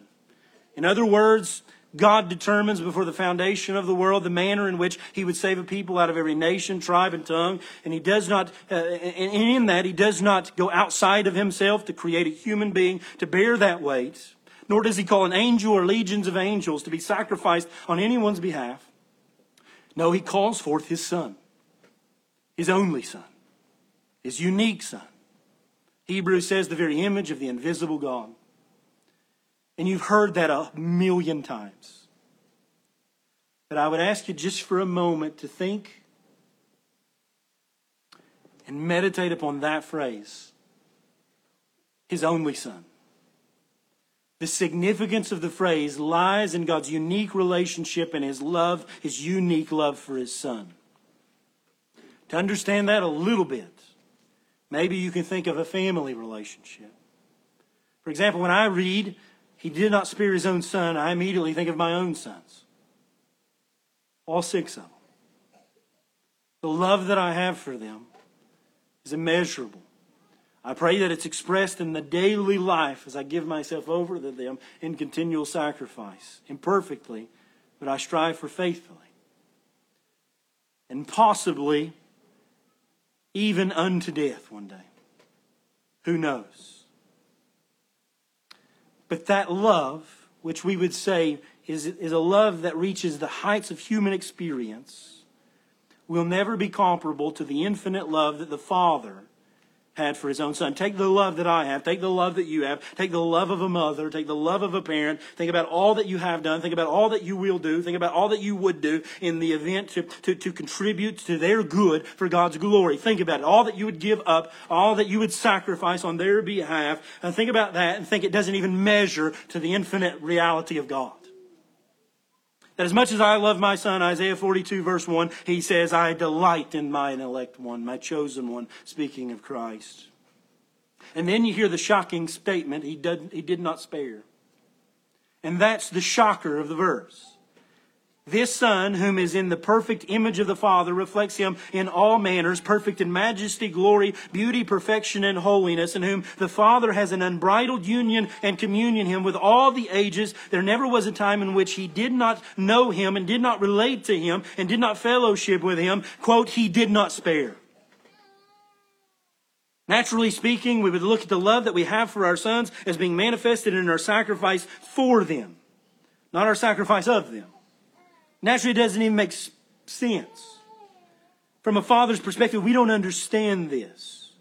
In other words, God determines before the foundation of the world the manner in which He would save a people out of every nation, tribe, and tongue. And He does not, uh, and in that, He does not go outside of Himself to create a human being to bear that weight. Nor does He call an angel or legions of angels to be sacrificed on anyone's behalf. No, He calls forth His Son, His only Son, His unique Son. Hebrews says the very image of the invisible God. And you've heard that a million times. But I would ask you just for a moment to think and meditate upon that phrase His only Son. The significance of the phrase lies in God's unique relationship and His love, His unique love for His Son. To understand that a little bit, maybe you can think of a family relationship. For example, when I read he did not spare his own son, I immediately think of my own sons. All six of them. The love that I have for them is immeasurable. I pray that it's expressed in the daily life as I give myself over to them in continual sacrifice, imperfectly, but I strive for faithfully. And possibly even unto death one day. Who knows? But that love, which we would say is, is a love that reaches the heights of human experience, will never be comparable to the infinite love that the Father had for his own son. Take the love that I have. Take the love that you have. Take the love of a mother. Take the love of a parent. Think about all that you have done. Think about all that you will do. Think about all that you would do in the event to, to, to contribute to their good for God's glory. Think about it. All that you would give up, all that you would sacrifice on their behalf. And think about that and think it doesn't even measure to the infinite reality of God. That as much as I love my son, Isaiah 42 verse 1, he says, I delight in mine elect one, my chosen one, speaking of Christ. And then you hear the shocking statement, he did, he did not spare. And that's the shocker of the verse. This Son, whom is in the perfect image of the Father, reflects him in all manners, perfect in majesty, glory, beauty, perfection, and holiness, in whom the Father has an unbridled union and communion him with all the ages. There never was a time in which he did not know him and did not relate to him and did not fellowship with him. Quote, he did not spare. Naturally speaking, we would look at the love that we have for our sons as being manifested in our sacrifice for them, not our sacrifice of them. Naturally, it doesn't even make sense. From a father's perspective, we don't understand this.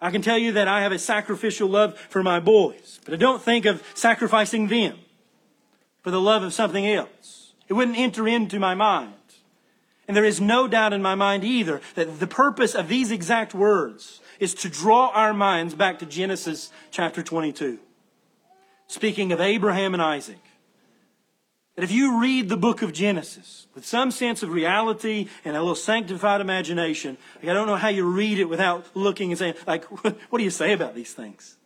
I can tell you that I have a sacrificial love for my boys, but I don't think of sacrificing them for the love of something else. It wouldn't enter into my mind. And there is no doubt in my mind either that the purpose of these exact words is to draw our minds back to Genesis chapter 22. Speaking of Abraham and Isaac, that if you read the book of Genesis with some sense of reality and a little sanctified imagination, like I don't know how you read it without looking and saying, like, what do you say about these things?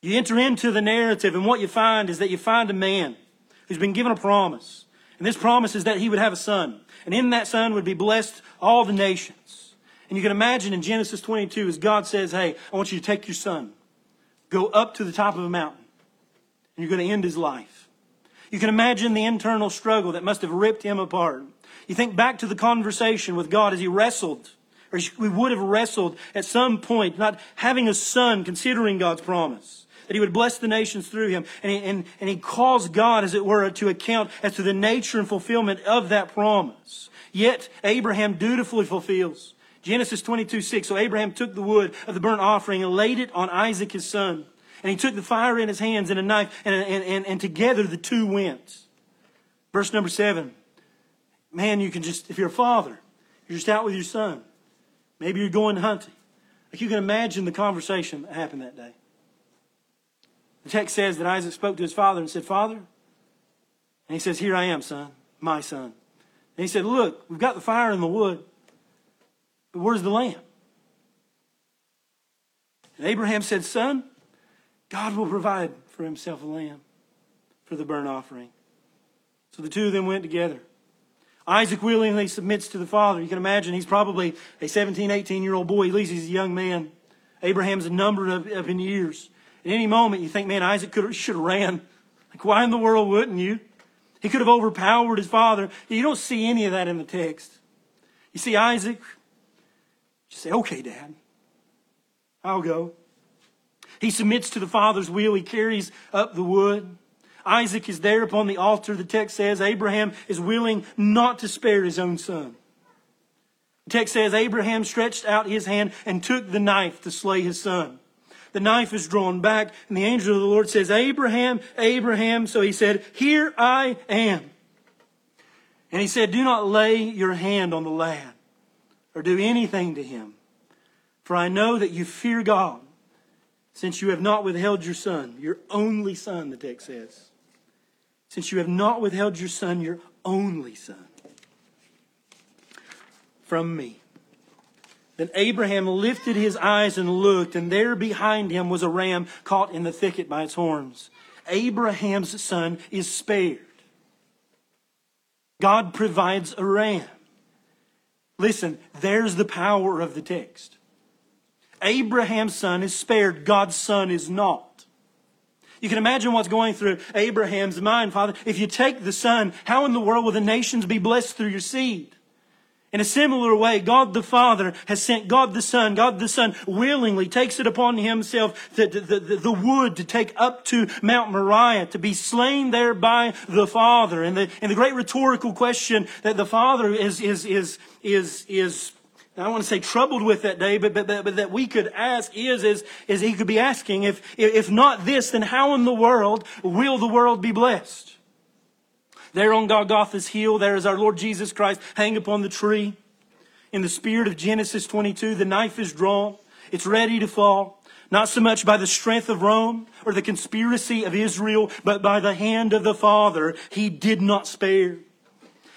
You enter into the narrative, and what you find is that you find a man who's been given a promise. And this promise is that he would have a son. And in that son would be blessed all the nations. And you can imagine in Genesis 22 as God says, Hey, I want you to take your son, go up to the top of a mountain, and you're going to end his life. You can imagine the internal struggle that must have ripped him apart. You think back to the conversation with God as he wrestled, or we would have wrestled at some point, not having a son, considering God's promise that he would bless the nations through him. And he, and, and he calls God, as it were, to account as to the nature and fulfillment of that promise. Yet Abraham dutifully fulfills. Genesis 22, 6. So Abraham took the wood of the burnt offering and laid it on Isaac his son. And he took the fire in his hands and a knife, and, and, and, and together the two went. Verse number 7. Man, you can just, if you're a father, you're just out with your son. Maybe you're going hunting. Like you can imagine the conversation that happened that day. The text says that Isaac spoke to his father and said, Father, and he says, Here I am, son, my son. And he said, Look, we've got the fire in the wood, but where's the lamb? And Abraham said, Son, God will provide for himself a lamb for the burnt offering. So the two of them went together. Isaac willingly submits to the father. You can imagine he's probably a 17, 18 year old boy. At least he's a young man. Abraham's a number of, of in years. At any moment, you think, man, Isaac could should have ran. Like, why in the world wouldn't you? He could have overpowered his father. You don't see any of that in the text. You see Isaac, just say, okay, Dad, I'll go. He submits to the father's will. He carries up the wood. Isaac is there upon the altar. The text says Abraham is willing not to spare his own son. The text says Abraham stretched out his hand and took the knife to slay his son the knife is drawn back, and the angel of the Lord says, Abraham, Abraham. So he said, Here I am. And he said, Do not lay your hand on the lad or do anything to him, for I know that you fear God, since you have not withheld your son, your only son, the text says. Since you have not withheld your son, your only son, from me. Then Abraham lifted his eyes and looked, and there behind him was a ram caught in the thicket by its horns. Abraham's son is spared. God provides a ram. Listen, there's the power of the text. Abraham's son is spared, God's son is not. You can imagine what's going through Abraham's mind, Father. If you take the son, how in the world will the nations be blessed through your seed? In a similar way, God the Father has sent God the Son. God the Son willingly takes it upon himself the, the, the, the, wood to take up to Mount Moriah, to be slain there by the Father. And the, and the great rhetorical question that the Father is, is, is, is, is I want to say troubled with that day, but, but, but, but, that we could ask is, is, is he could be asking, if, if not this, then how in the world will the world be blessed? There on Golgotha's hill, there is our Lord Jesus Christ hanging upon the tree. In the spirit of Genesis 22, the knife is drawn. It's ready to fall. Not so much by the strength of Rome or the conspiracy of Israel, but by the hand of the Father. He did not spare.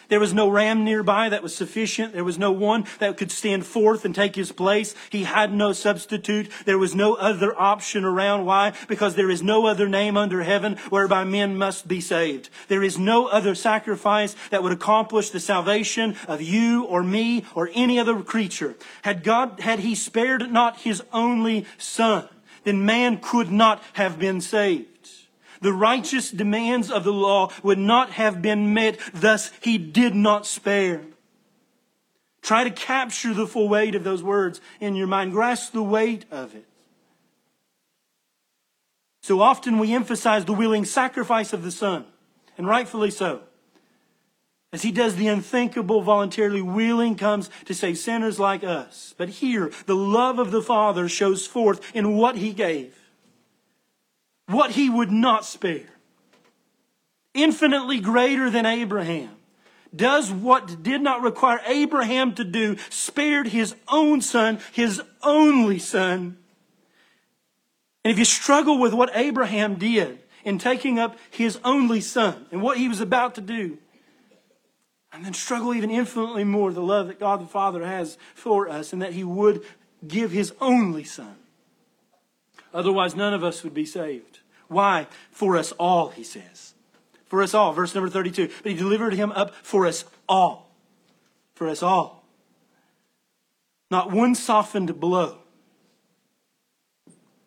There was no ram nearby that was sufficient. There was no one that could stand forth and take his place. He had no substitute. There was no other option around. Why? Because there is no other name under heaven whereby men must be saved. There is no other sacrifice that would accomplish the salvation of you or me or any other creature. Had God, had he spared not his only son, then man could not have been saved. The righteous demands of the law would not have been met, thus he did not spare. Try to capture the full weight of those words in your mind. Grasp the weight of it. So often we emphasize the willing sacrifice of the Son, and rightfully so. As he does the unthinkable, voluntarily willing comes to save sinners like us. But here, the love of the Father shows forth in what he gave what he would not spare. Infinitely greater than Abraham does what did not require Abraham to do, spared his own son, his only son. And if you struggle with what Abraham did in taking up his only son and what he was about to do, and then struggle even infinitely more the love that God the Father has for us and that he would give his only son Otherwise, none of us would be saved. Why? For us all, he says. For us all. Verse number 32. But he delivered him up for us all. For us all. Not one softened blow.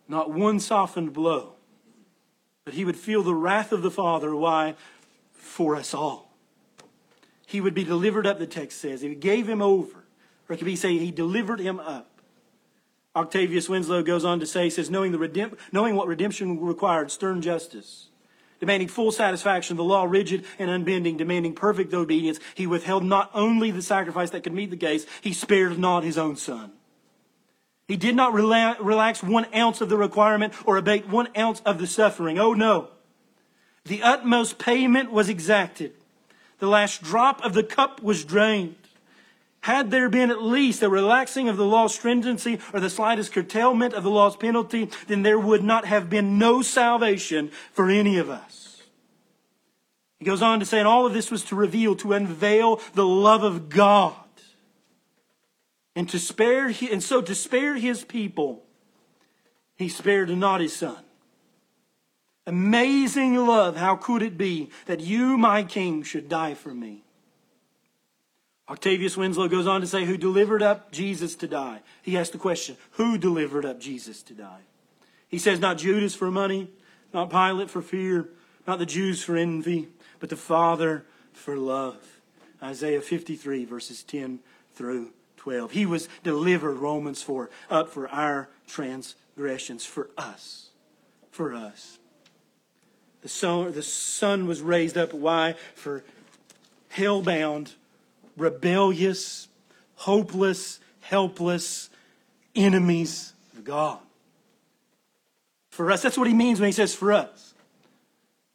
Not one softened blow. But he would feel the wrath of the Father. Why? For us all. He would be delivered up, the text says. He gave him over. Or it could be say he delivered him up. Octavius Winslow goes on to say, he says, knowing, the redemp- knowing what redemption required, stern justice, demanding full satisfaction, the law rigid and unbending, demanding perfect obedience, he withheld not only the sacrifice that could meet the case, he spared not his own son. He did not rela- relax one ounce of the requirement or abate one ounce of the suffering. Oh no. The utmost payment was exacted. The last drop of the cup was drained. Had there been at least a relaxing of the law's stringency or the slightest curtailment of the law's penalty, then there would not have been no salvation for any of us. He goes on to say, and all of this was to reveal, to unveil the love of God. And to spare, and so to spare his people, he spared not his son. Amazing love, how could it be that you, my king, should die for me? Octavius Winslow goes on to say, Who delivered up Jesus to die? He asked the question, Who delivered up Jesus to die? He says, Not Judas for money, not Pilate for fear, not the Jews for envy, but the Father for love. Isaiah 53, verses 10 through 12. He was delivered, Romans 4, up for our transgressions, for us. For us. The son, the son was raised up. Why? For hell bound rebellious, hopeless, helpless enemies of God. For us, that's what he means when he says for us.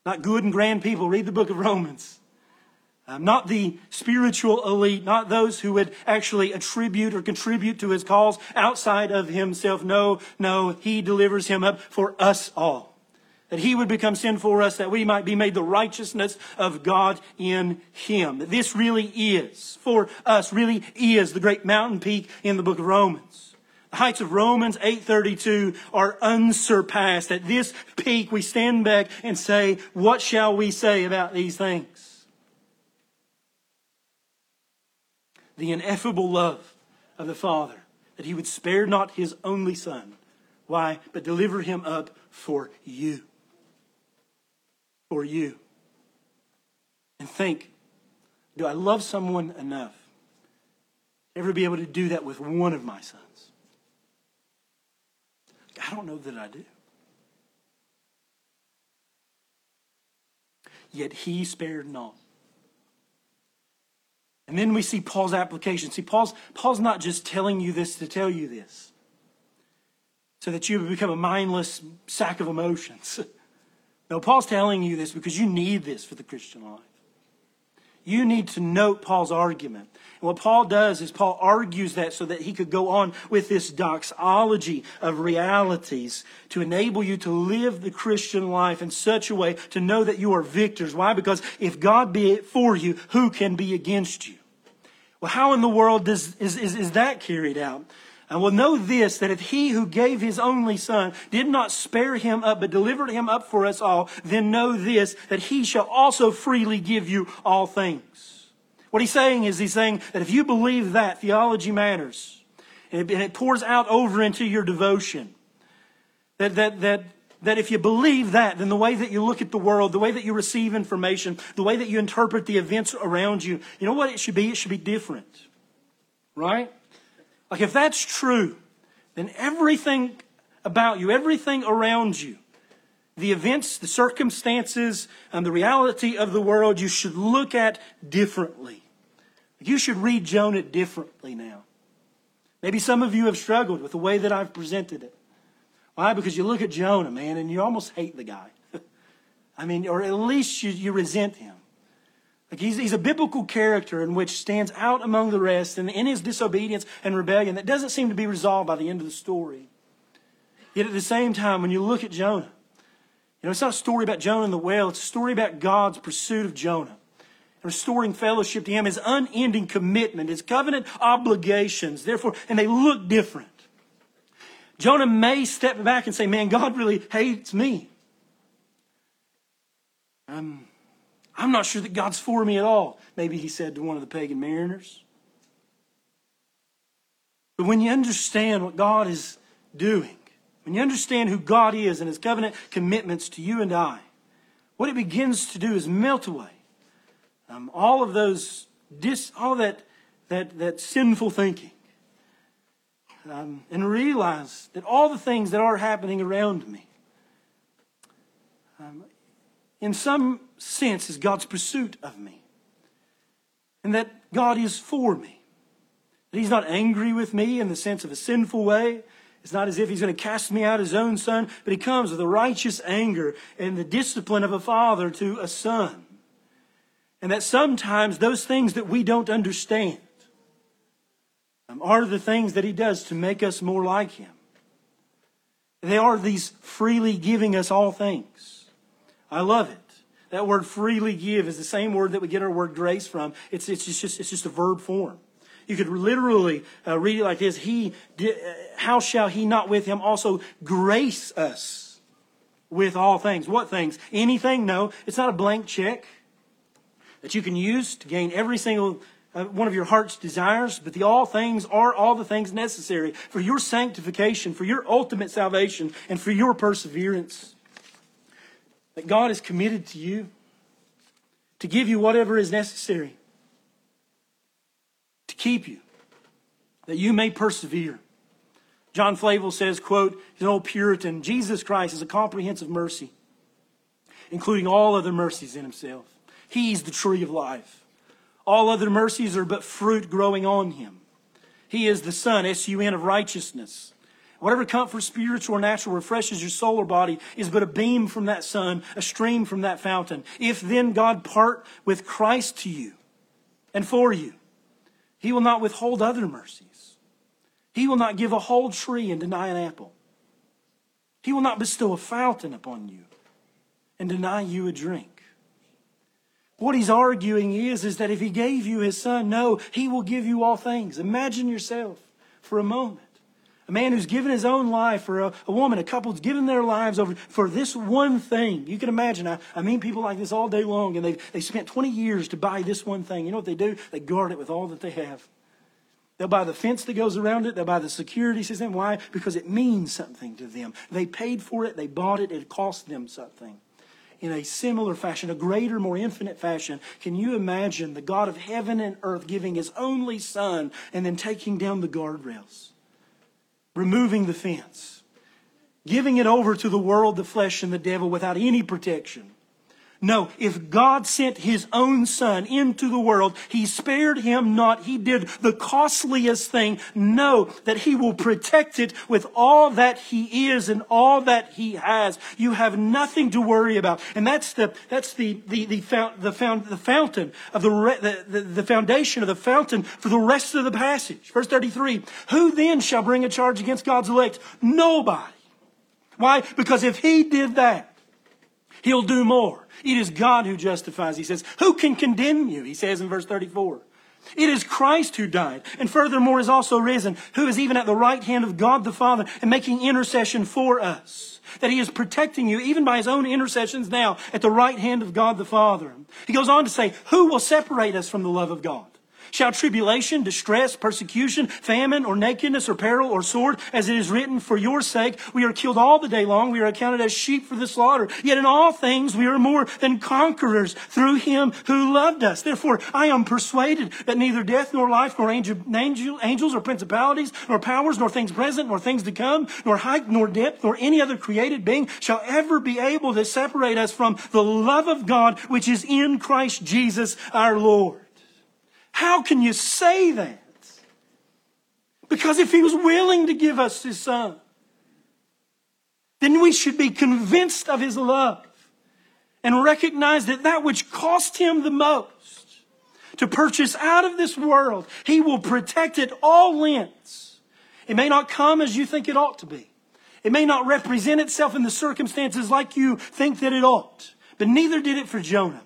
Not good and grand people. Read the book of Romans. Um, not the spiritual elite, not those who would actually attribute or contribute to his cause outside of himself. No, no, he delivers him up for us all that he would become sin for us, that we might be made the righteousness of God in him. This really is, for us, really is the great mountain peak in the book of Romans. The heights of Romans 8:32 are unsurpassed. At this peak, we stand back and say, what shall we say about these things? The ineffable love of the Father, that he would spare not his only son. Why? But deliver him up for you for you. And think, do I love someone enough to ever be able to do that with one of my sons? I don't know that I do. Yet he spared not. And then we see Paul's application. See, Paul's, Paul's not just telling you this to tell you this so that you become a mindless sack of emotions. No, Paul's telling you this because you need this for the Christian life. You need to note Paul's argument. And what Paul does is Paul argues that so that he could go on with this doxology of realities to enable you to live the Christian life in such a way to know that you are victors. Why? Because if God be for you, who can be against you? Well, how in the world does, is, is, is that carried out? And we'll know this, that if he who gave his only son did not spare him up, but delivered him up for us all, then know this, that he shall also freely give you all things. What he's saying is he's saying that if you believe that, theology matters. And it, and it pours out over into your devotion. That, that, that, that if you believe that, then the way that you look at the world, the way that you receive information, the way that you interpret the events around you, you know what it should be? It should be different. Right? Like, if that's true, then everything about you, everything around you, the events, the circumstances, and the reality of the world, you should look at differently. You should read Jonah differently now. Maybe some of you have struggled with the way that I've presented it. Why? Because you look at Jonah, man, and you almost hate the guy. I mean, or at least you, you resent him. Like he's, he's a biblical character in which stands out among the rest, and in his disobedience and rebellion, that doesn't seem to be resolved by the end of the story. Yet at the same time, when you look at Jonah, you know, it's not a story about Jonah and the whale, it's a story about God's pursuit of Jonah. Restoring fellowship to him, his unending commitment, his covenant obligations, therefore, and they look different. Jonah may step back and say, Man, God really hates me. I'm, I'm not sure that God's for me at all. Maybe he said to one of the pagan mariners. But when you understand what God is doing, when you understand who God is and his covenant commitments to you and I, what it begins to do is melt away um, all of those, dis, all that, that, that sinful thinking. Um, and realize that all the things that are happening around me, um, in some sense, is God's pursuit of me. And that God is for me. That He's not angry with me in the sense of a sinful way. It's not as if He's going to cast me out His own Son, but He comes with a righteous anger and the discipline of a father to a son. And that sometimes those things that we don't understand um, are the things that He does to make us more like Him. They are these freely giving us all things. I love it. That word freely give is the same word that we get our word grace from. It's, it's, just, it's just a verb form. You could literally uh, read it like this He, uh, How shall He not with Him also grace us with all things? What things? Anything? No. It's not a blank check that you can use to gain every single uh, one of your heart's desires, but the all things are all the things necessary for your sanctification, for your ultimate salvation, and for your perseverance. That God is committed to you to give you whatever is necessary to keep you, that you may persevere. John Flavel says, quote, he's an old Puritan, Jesus Christ is a comprehensive mercy, including all other mercies in himself. He's the tree of life. All other mercies are but fruit growing on him. He is the Sun, S-U-N, of righteousness. Whatever comfort, spiritual or natural, refreshes your soul or body is but a beam from that sun, a stream from that fountain. If then God part with Christ to you and for you, he will not withhold other mercies. He will not give a whole tree and deny an apple. He will not bestow a fountain upon you and deny you a drink. What he's arguing is, is that if he gave you his son, no, he will give you all things. Imagine yourself for a moment. A man who's given his own life for a, a woman, a couple who's given their lives over for this one thing. You can imagine, I, I meet people like this all day long, and they they spent 20 years to buy this one thing. You know what they do? They guard it with all that they have. They'll buy the fence that goes around it. They'll buy the security system. Why? Because it means something to them. They paid for it. They bought it. It cost them something in a similar fashion, a greater, more infinite fashion. Can you imagine the God of heaven and earth giving his only son and then taking down the guardrails, removing the fence, giving it over to the world, the flesh, and the devil without any protection? No, if God sent his own son into the world, he spared him not. He did the costliest thing. Know that he will protect it with all that he is and all that he has. You have nothing to worry about. And that's the, that's the, the, the, the, the fountain of the, the, the, the foundation of the fountain for the rest of the passage. Verse 33. Who then shall bring a charge against God's elect? Nobody. Why? Because if he did that, he'll do more. It is God who justifies. He says, Who can condemn you? He says in verse 34. It is Christ who died, and furthermore is also risen, who is even at the right hand of God the Father and making intercession for us. That he is protecting you even by his own intercessions now at the right hand of God the Father. He goes on to say, Who will separate us from the love of God? Shall tribulation, distress, persecution, famine, or nakedness, or peril, or sword, as it is written, for your sake we are killed all the day long, we are accounted as sheep for the slaughter. Yet in all things we are more than conquerors through him who loved us. Therefore I am persuaded that neither death nor life, nor angel, angel, angels or principalities, nor powers, nor things present, nor things to come, nor height, nor depth, nor any other created being shall ever be able to separate us from the love of God which is in Christ Jesus our Lord. How can you say that? Because if he was willing to give us his son, then we should be convinced of his love and recognize that that which cost him the most to purchase out of this world, he will protect it all lengths. It may not come as you think it ought to be. It may not represent itself in the circumstances like you think that it ought. But neither did it for Jonah.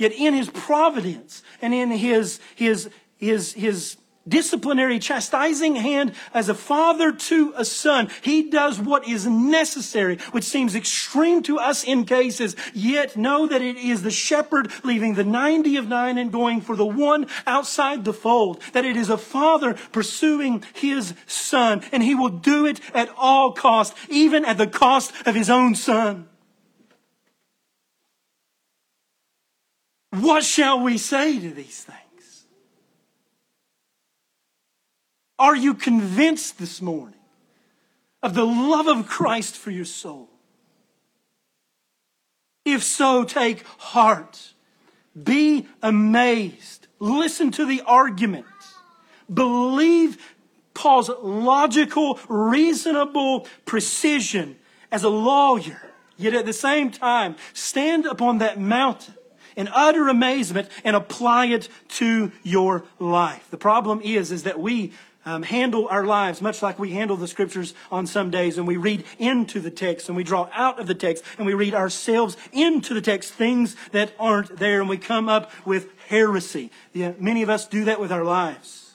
Yet in his providence and in his, his, his, his disciplinary, chastising hand as a father to a son. He does what is necessary, which seems extreme to us in cases, yet know that it is the shepherd leaving the 90 of nine and going for the one outside the fold. That it is a father pursuing his son, and he will do it at all cost, even at the cost of his own son. What shall we say to these things? Are you convinced this morning of the love of Christ for your soul? If so, take heart. Be amazed. Listen to the argument. Believe Paul's logical, reasonable precision as a lawyer. Yet at the same time, stand upon that mountain in utter amazement and apply it to your life. The problem is, is that we um, handle our lives much like we handle the scriptures on some days and we read into the text and we draw out of the text and we read ourselves into the text things that aren't there and we come up with heresy. Yeah, many of us do that with our lives.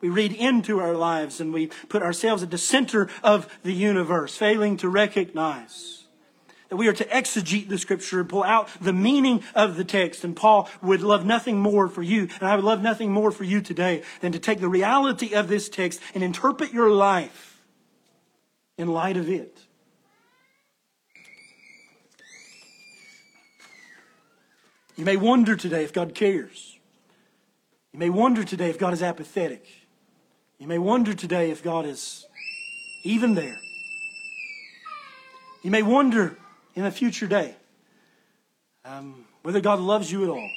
We read into our lives and we put ourselves at the center of the universe, failing to recognize that we are to exegete the scripture and pull out the meaning of the text. And Paul would love nothing more for you, and I would love nothing more for you today than to take the reality of this text and interpret your life in light of it. You may wonder today if God cares. You may wonder today if God is apathetic. You may wonder today if God is even there. You may wonder in a future day. Um, whether God loves you at all.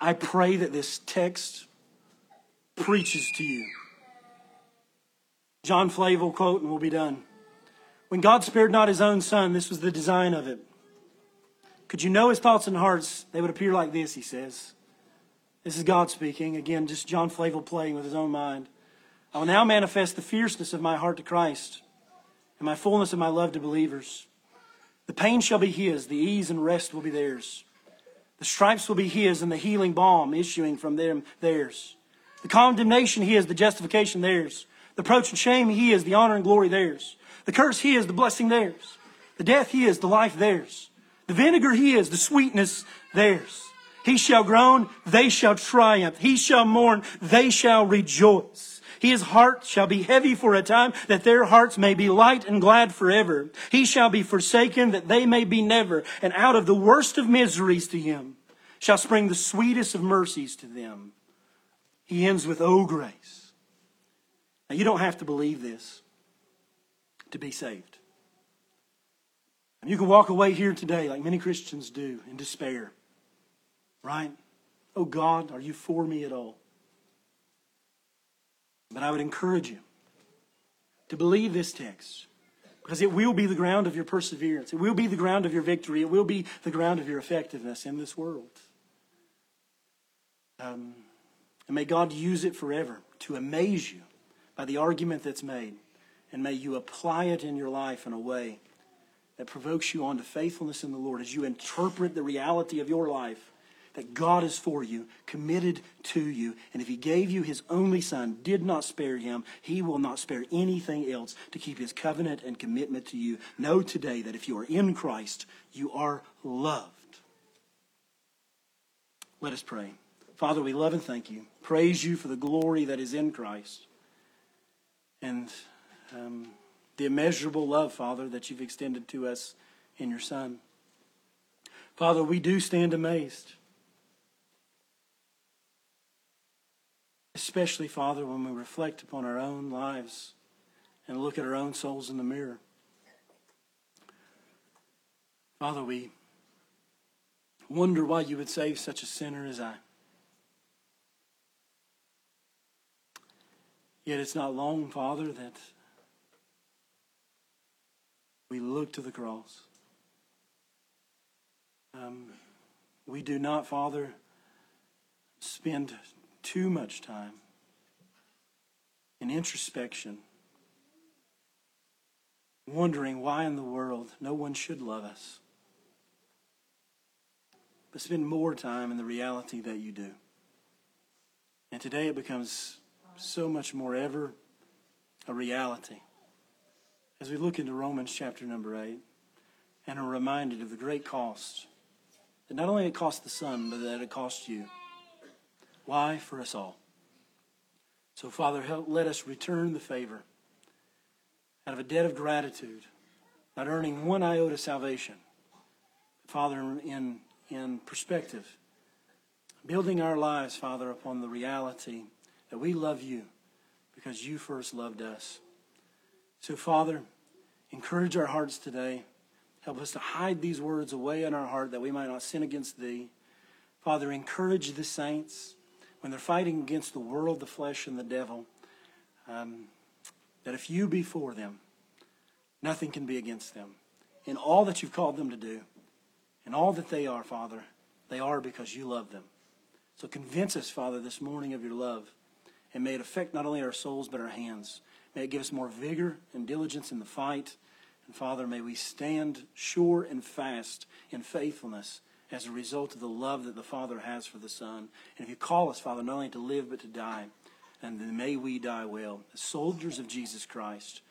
I pray that this text preaches to you. John Flavel quote, and we'll be done. When God spared not his own son, this was the design of it. Could you know his thoughts and hearts? They would appear like this, he says. This is God speaking. Again, just John Flavel playing with his own mind. I will now manifest the fierceness of my heart to Christ and my fullness of my love to believers. The pain shall be his, the ease and rest will be theirs. The stripes will be his, and the healing balm issuing from them theirs. The condemnation he is, the justification theirs. The approach and shame he is, the honor and glory theirs. The curse he is, the blessing theirs. The death he is, the life theirs. The vinegar he is, the sweetness theirs. He shall groan, they shall triumph. He shall mourn, they shall rejoice. His heart shall be heavy for a time, that their hearts may be light and glad forever. He shall be forsaken, that they may be never. And out of the worst of miseries to him shall spring the sweetest of mercies to them. He ends with, Oh, grace. Now, you don't have to believe this to be saved. And you can walk away here today, like many Christians do, in despair. Right? Oh, God, are you for me at all? But I would encourage you to believe this text because it will be the ground of your perseverance. It will be the ground of your victory. It will be the ground of your effectiveness in this world. Um, and may God use it forever to amaze you by the argument that's made. And may you apply it in your life in a way that provokes you onto faithfulness in the Lord as you interpret the reality of your life that God is for you, committed to you. And if He gave you His only Son, did not spare Him, He will not spare anything else to keep His covenant and commitment to you. Know today that if you are in Christ, you are loved. Let us pray. Father, we love and thank you. Praise you for the glory that is in Christ and um, the immeasurable love, Father, that you've extended to us in your Son. Father, we do stand amazed Especially, Father, when we reflect upon our own lives and look at our own souls in the mirror. Father, we wonder why you would save such a sinner as I. Yet it's not long, Father, that we look to the cross. Um, we do not, Father, spend too much time in introspection, wondering why in the world no one should love us. but spend more time in the reality that you do. And today it becomes so much more ever a reality. As we look into Romans chapter number 8 and are reminded of the great cost that not only it cost the Son, but that it cost you. Why? For us all. So, Father, help, let us return the favor out of a debt of gratitude, not earning one iota salvation. Father, in, in perspective, building our lives, Father, upon the reality that we love you because you first loved us. So, Father, encourage our hearts today. Help us to hide these words away in our heart that we might not sin against thee. Father, encourage the saints when they're fighting against the world, the flesh, and the devil. Um, that if you be for them, nothing can be against them. In all that you've called them to do, in all that they are, Father, they are because you love them. So convince us, Father, this morning of your love, and may it affect not only our souls but our hands. May it give us more vigor and diligence in the fight. And Father, may we stand sure and fast in faithfulness as a result of the love that the Father has for the Son. And if you call us, Father, not only to live but to die, and may we die well, as soldiers of Jesus Christ,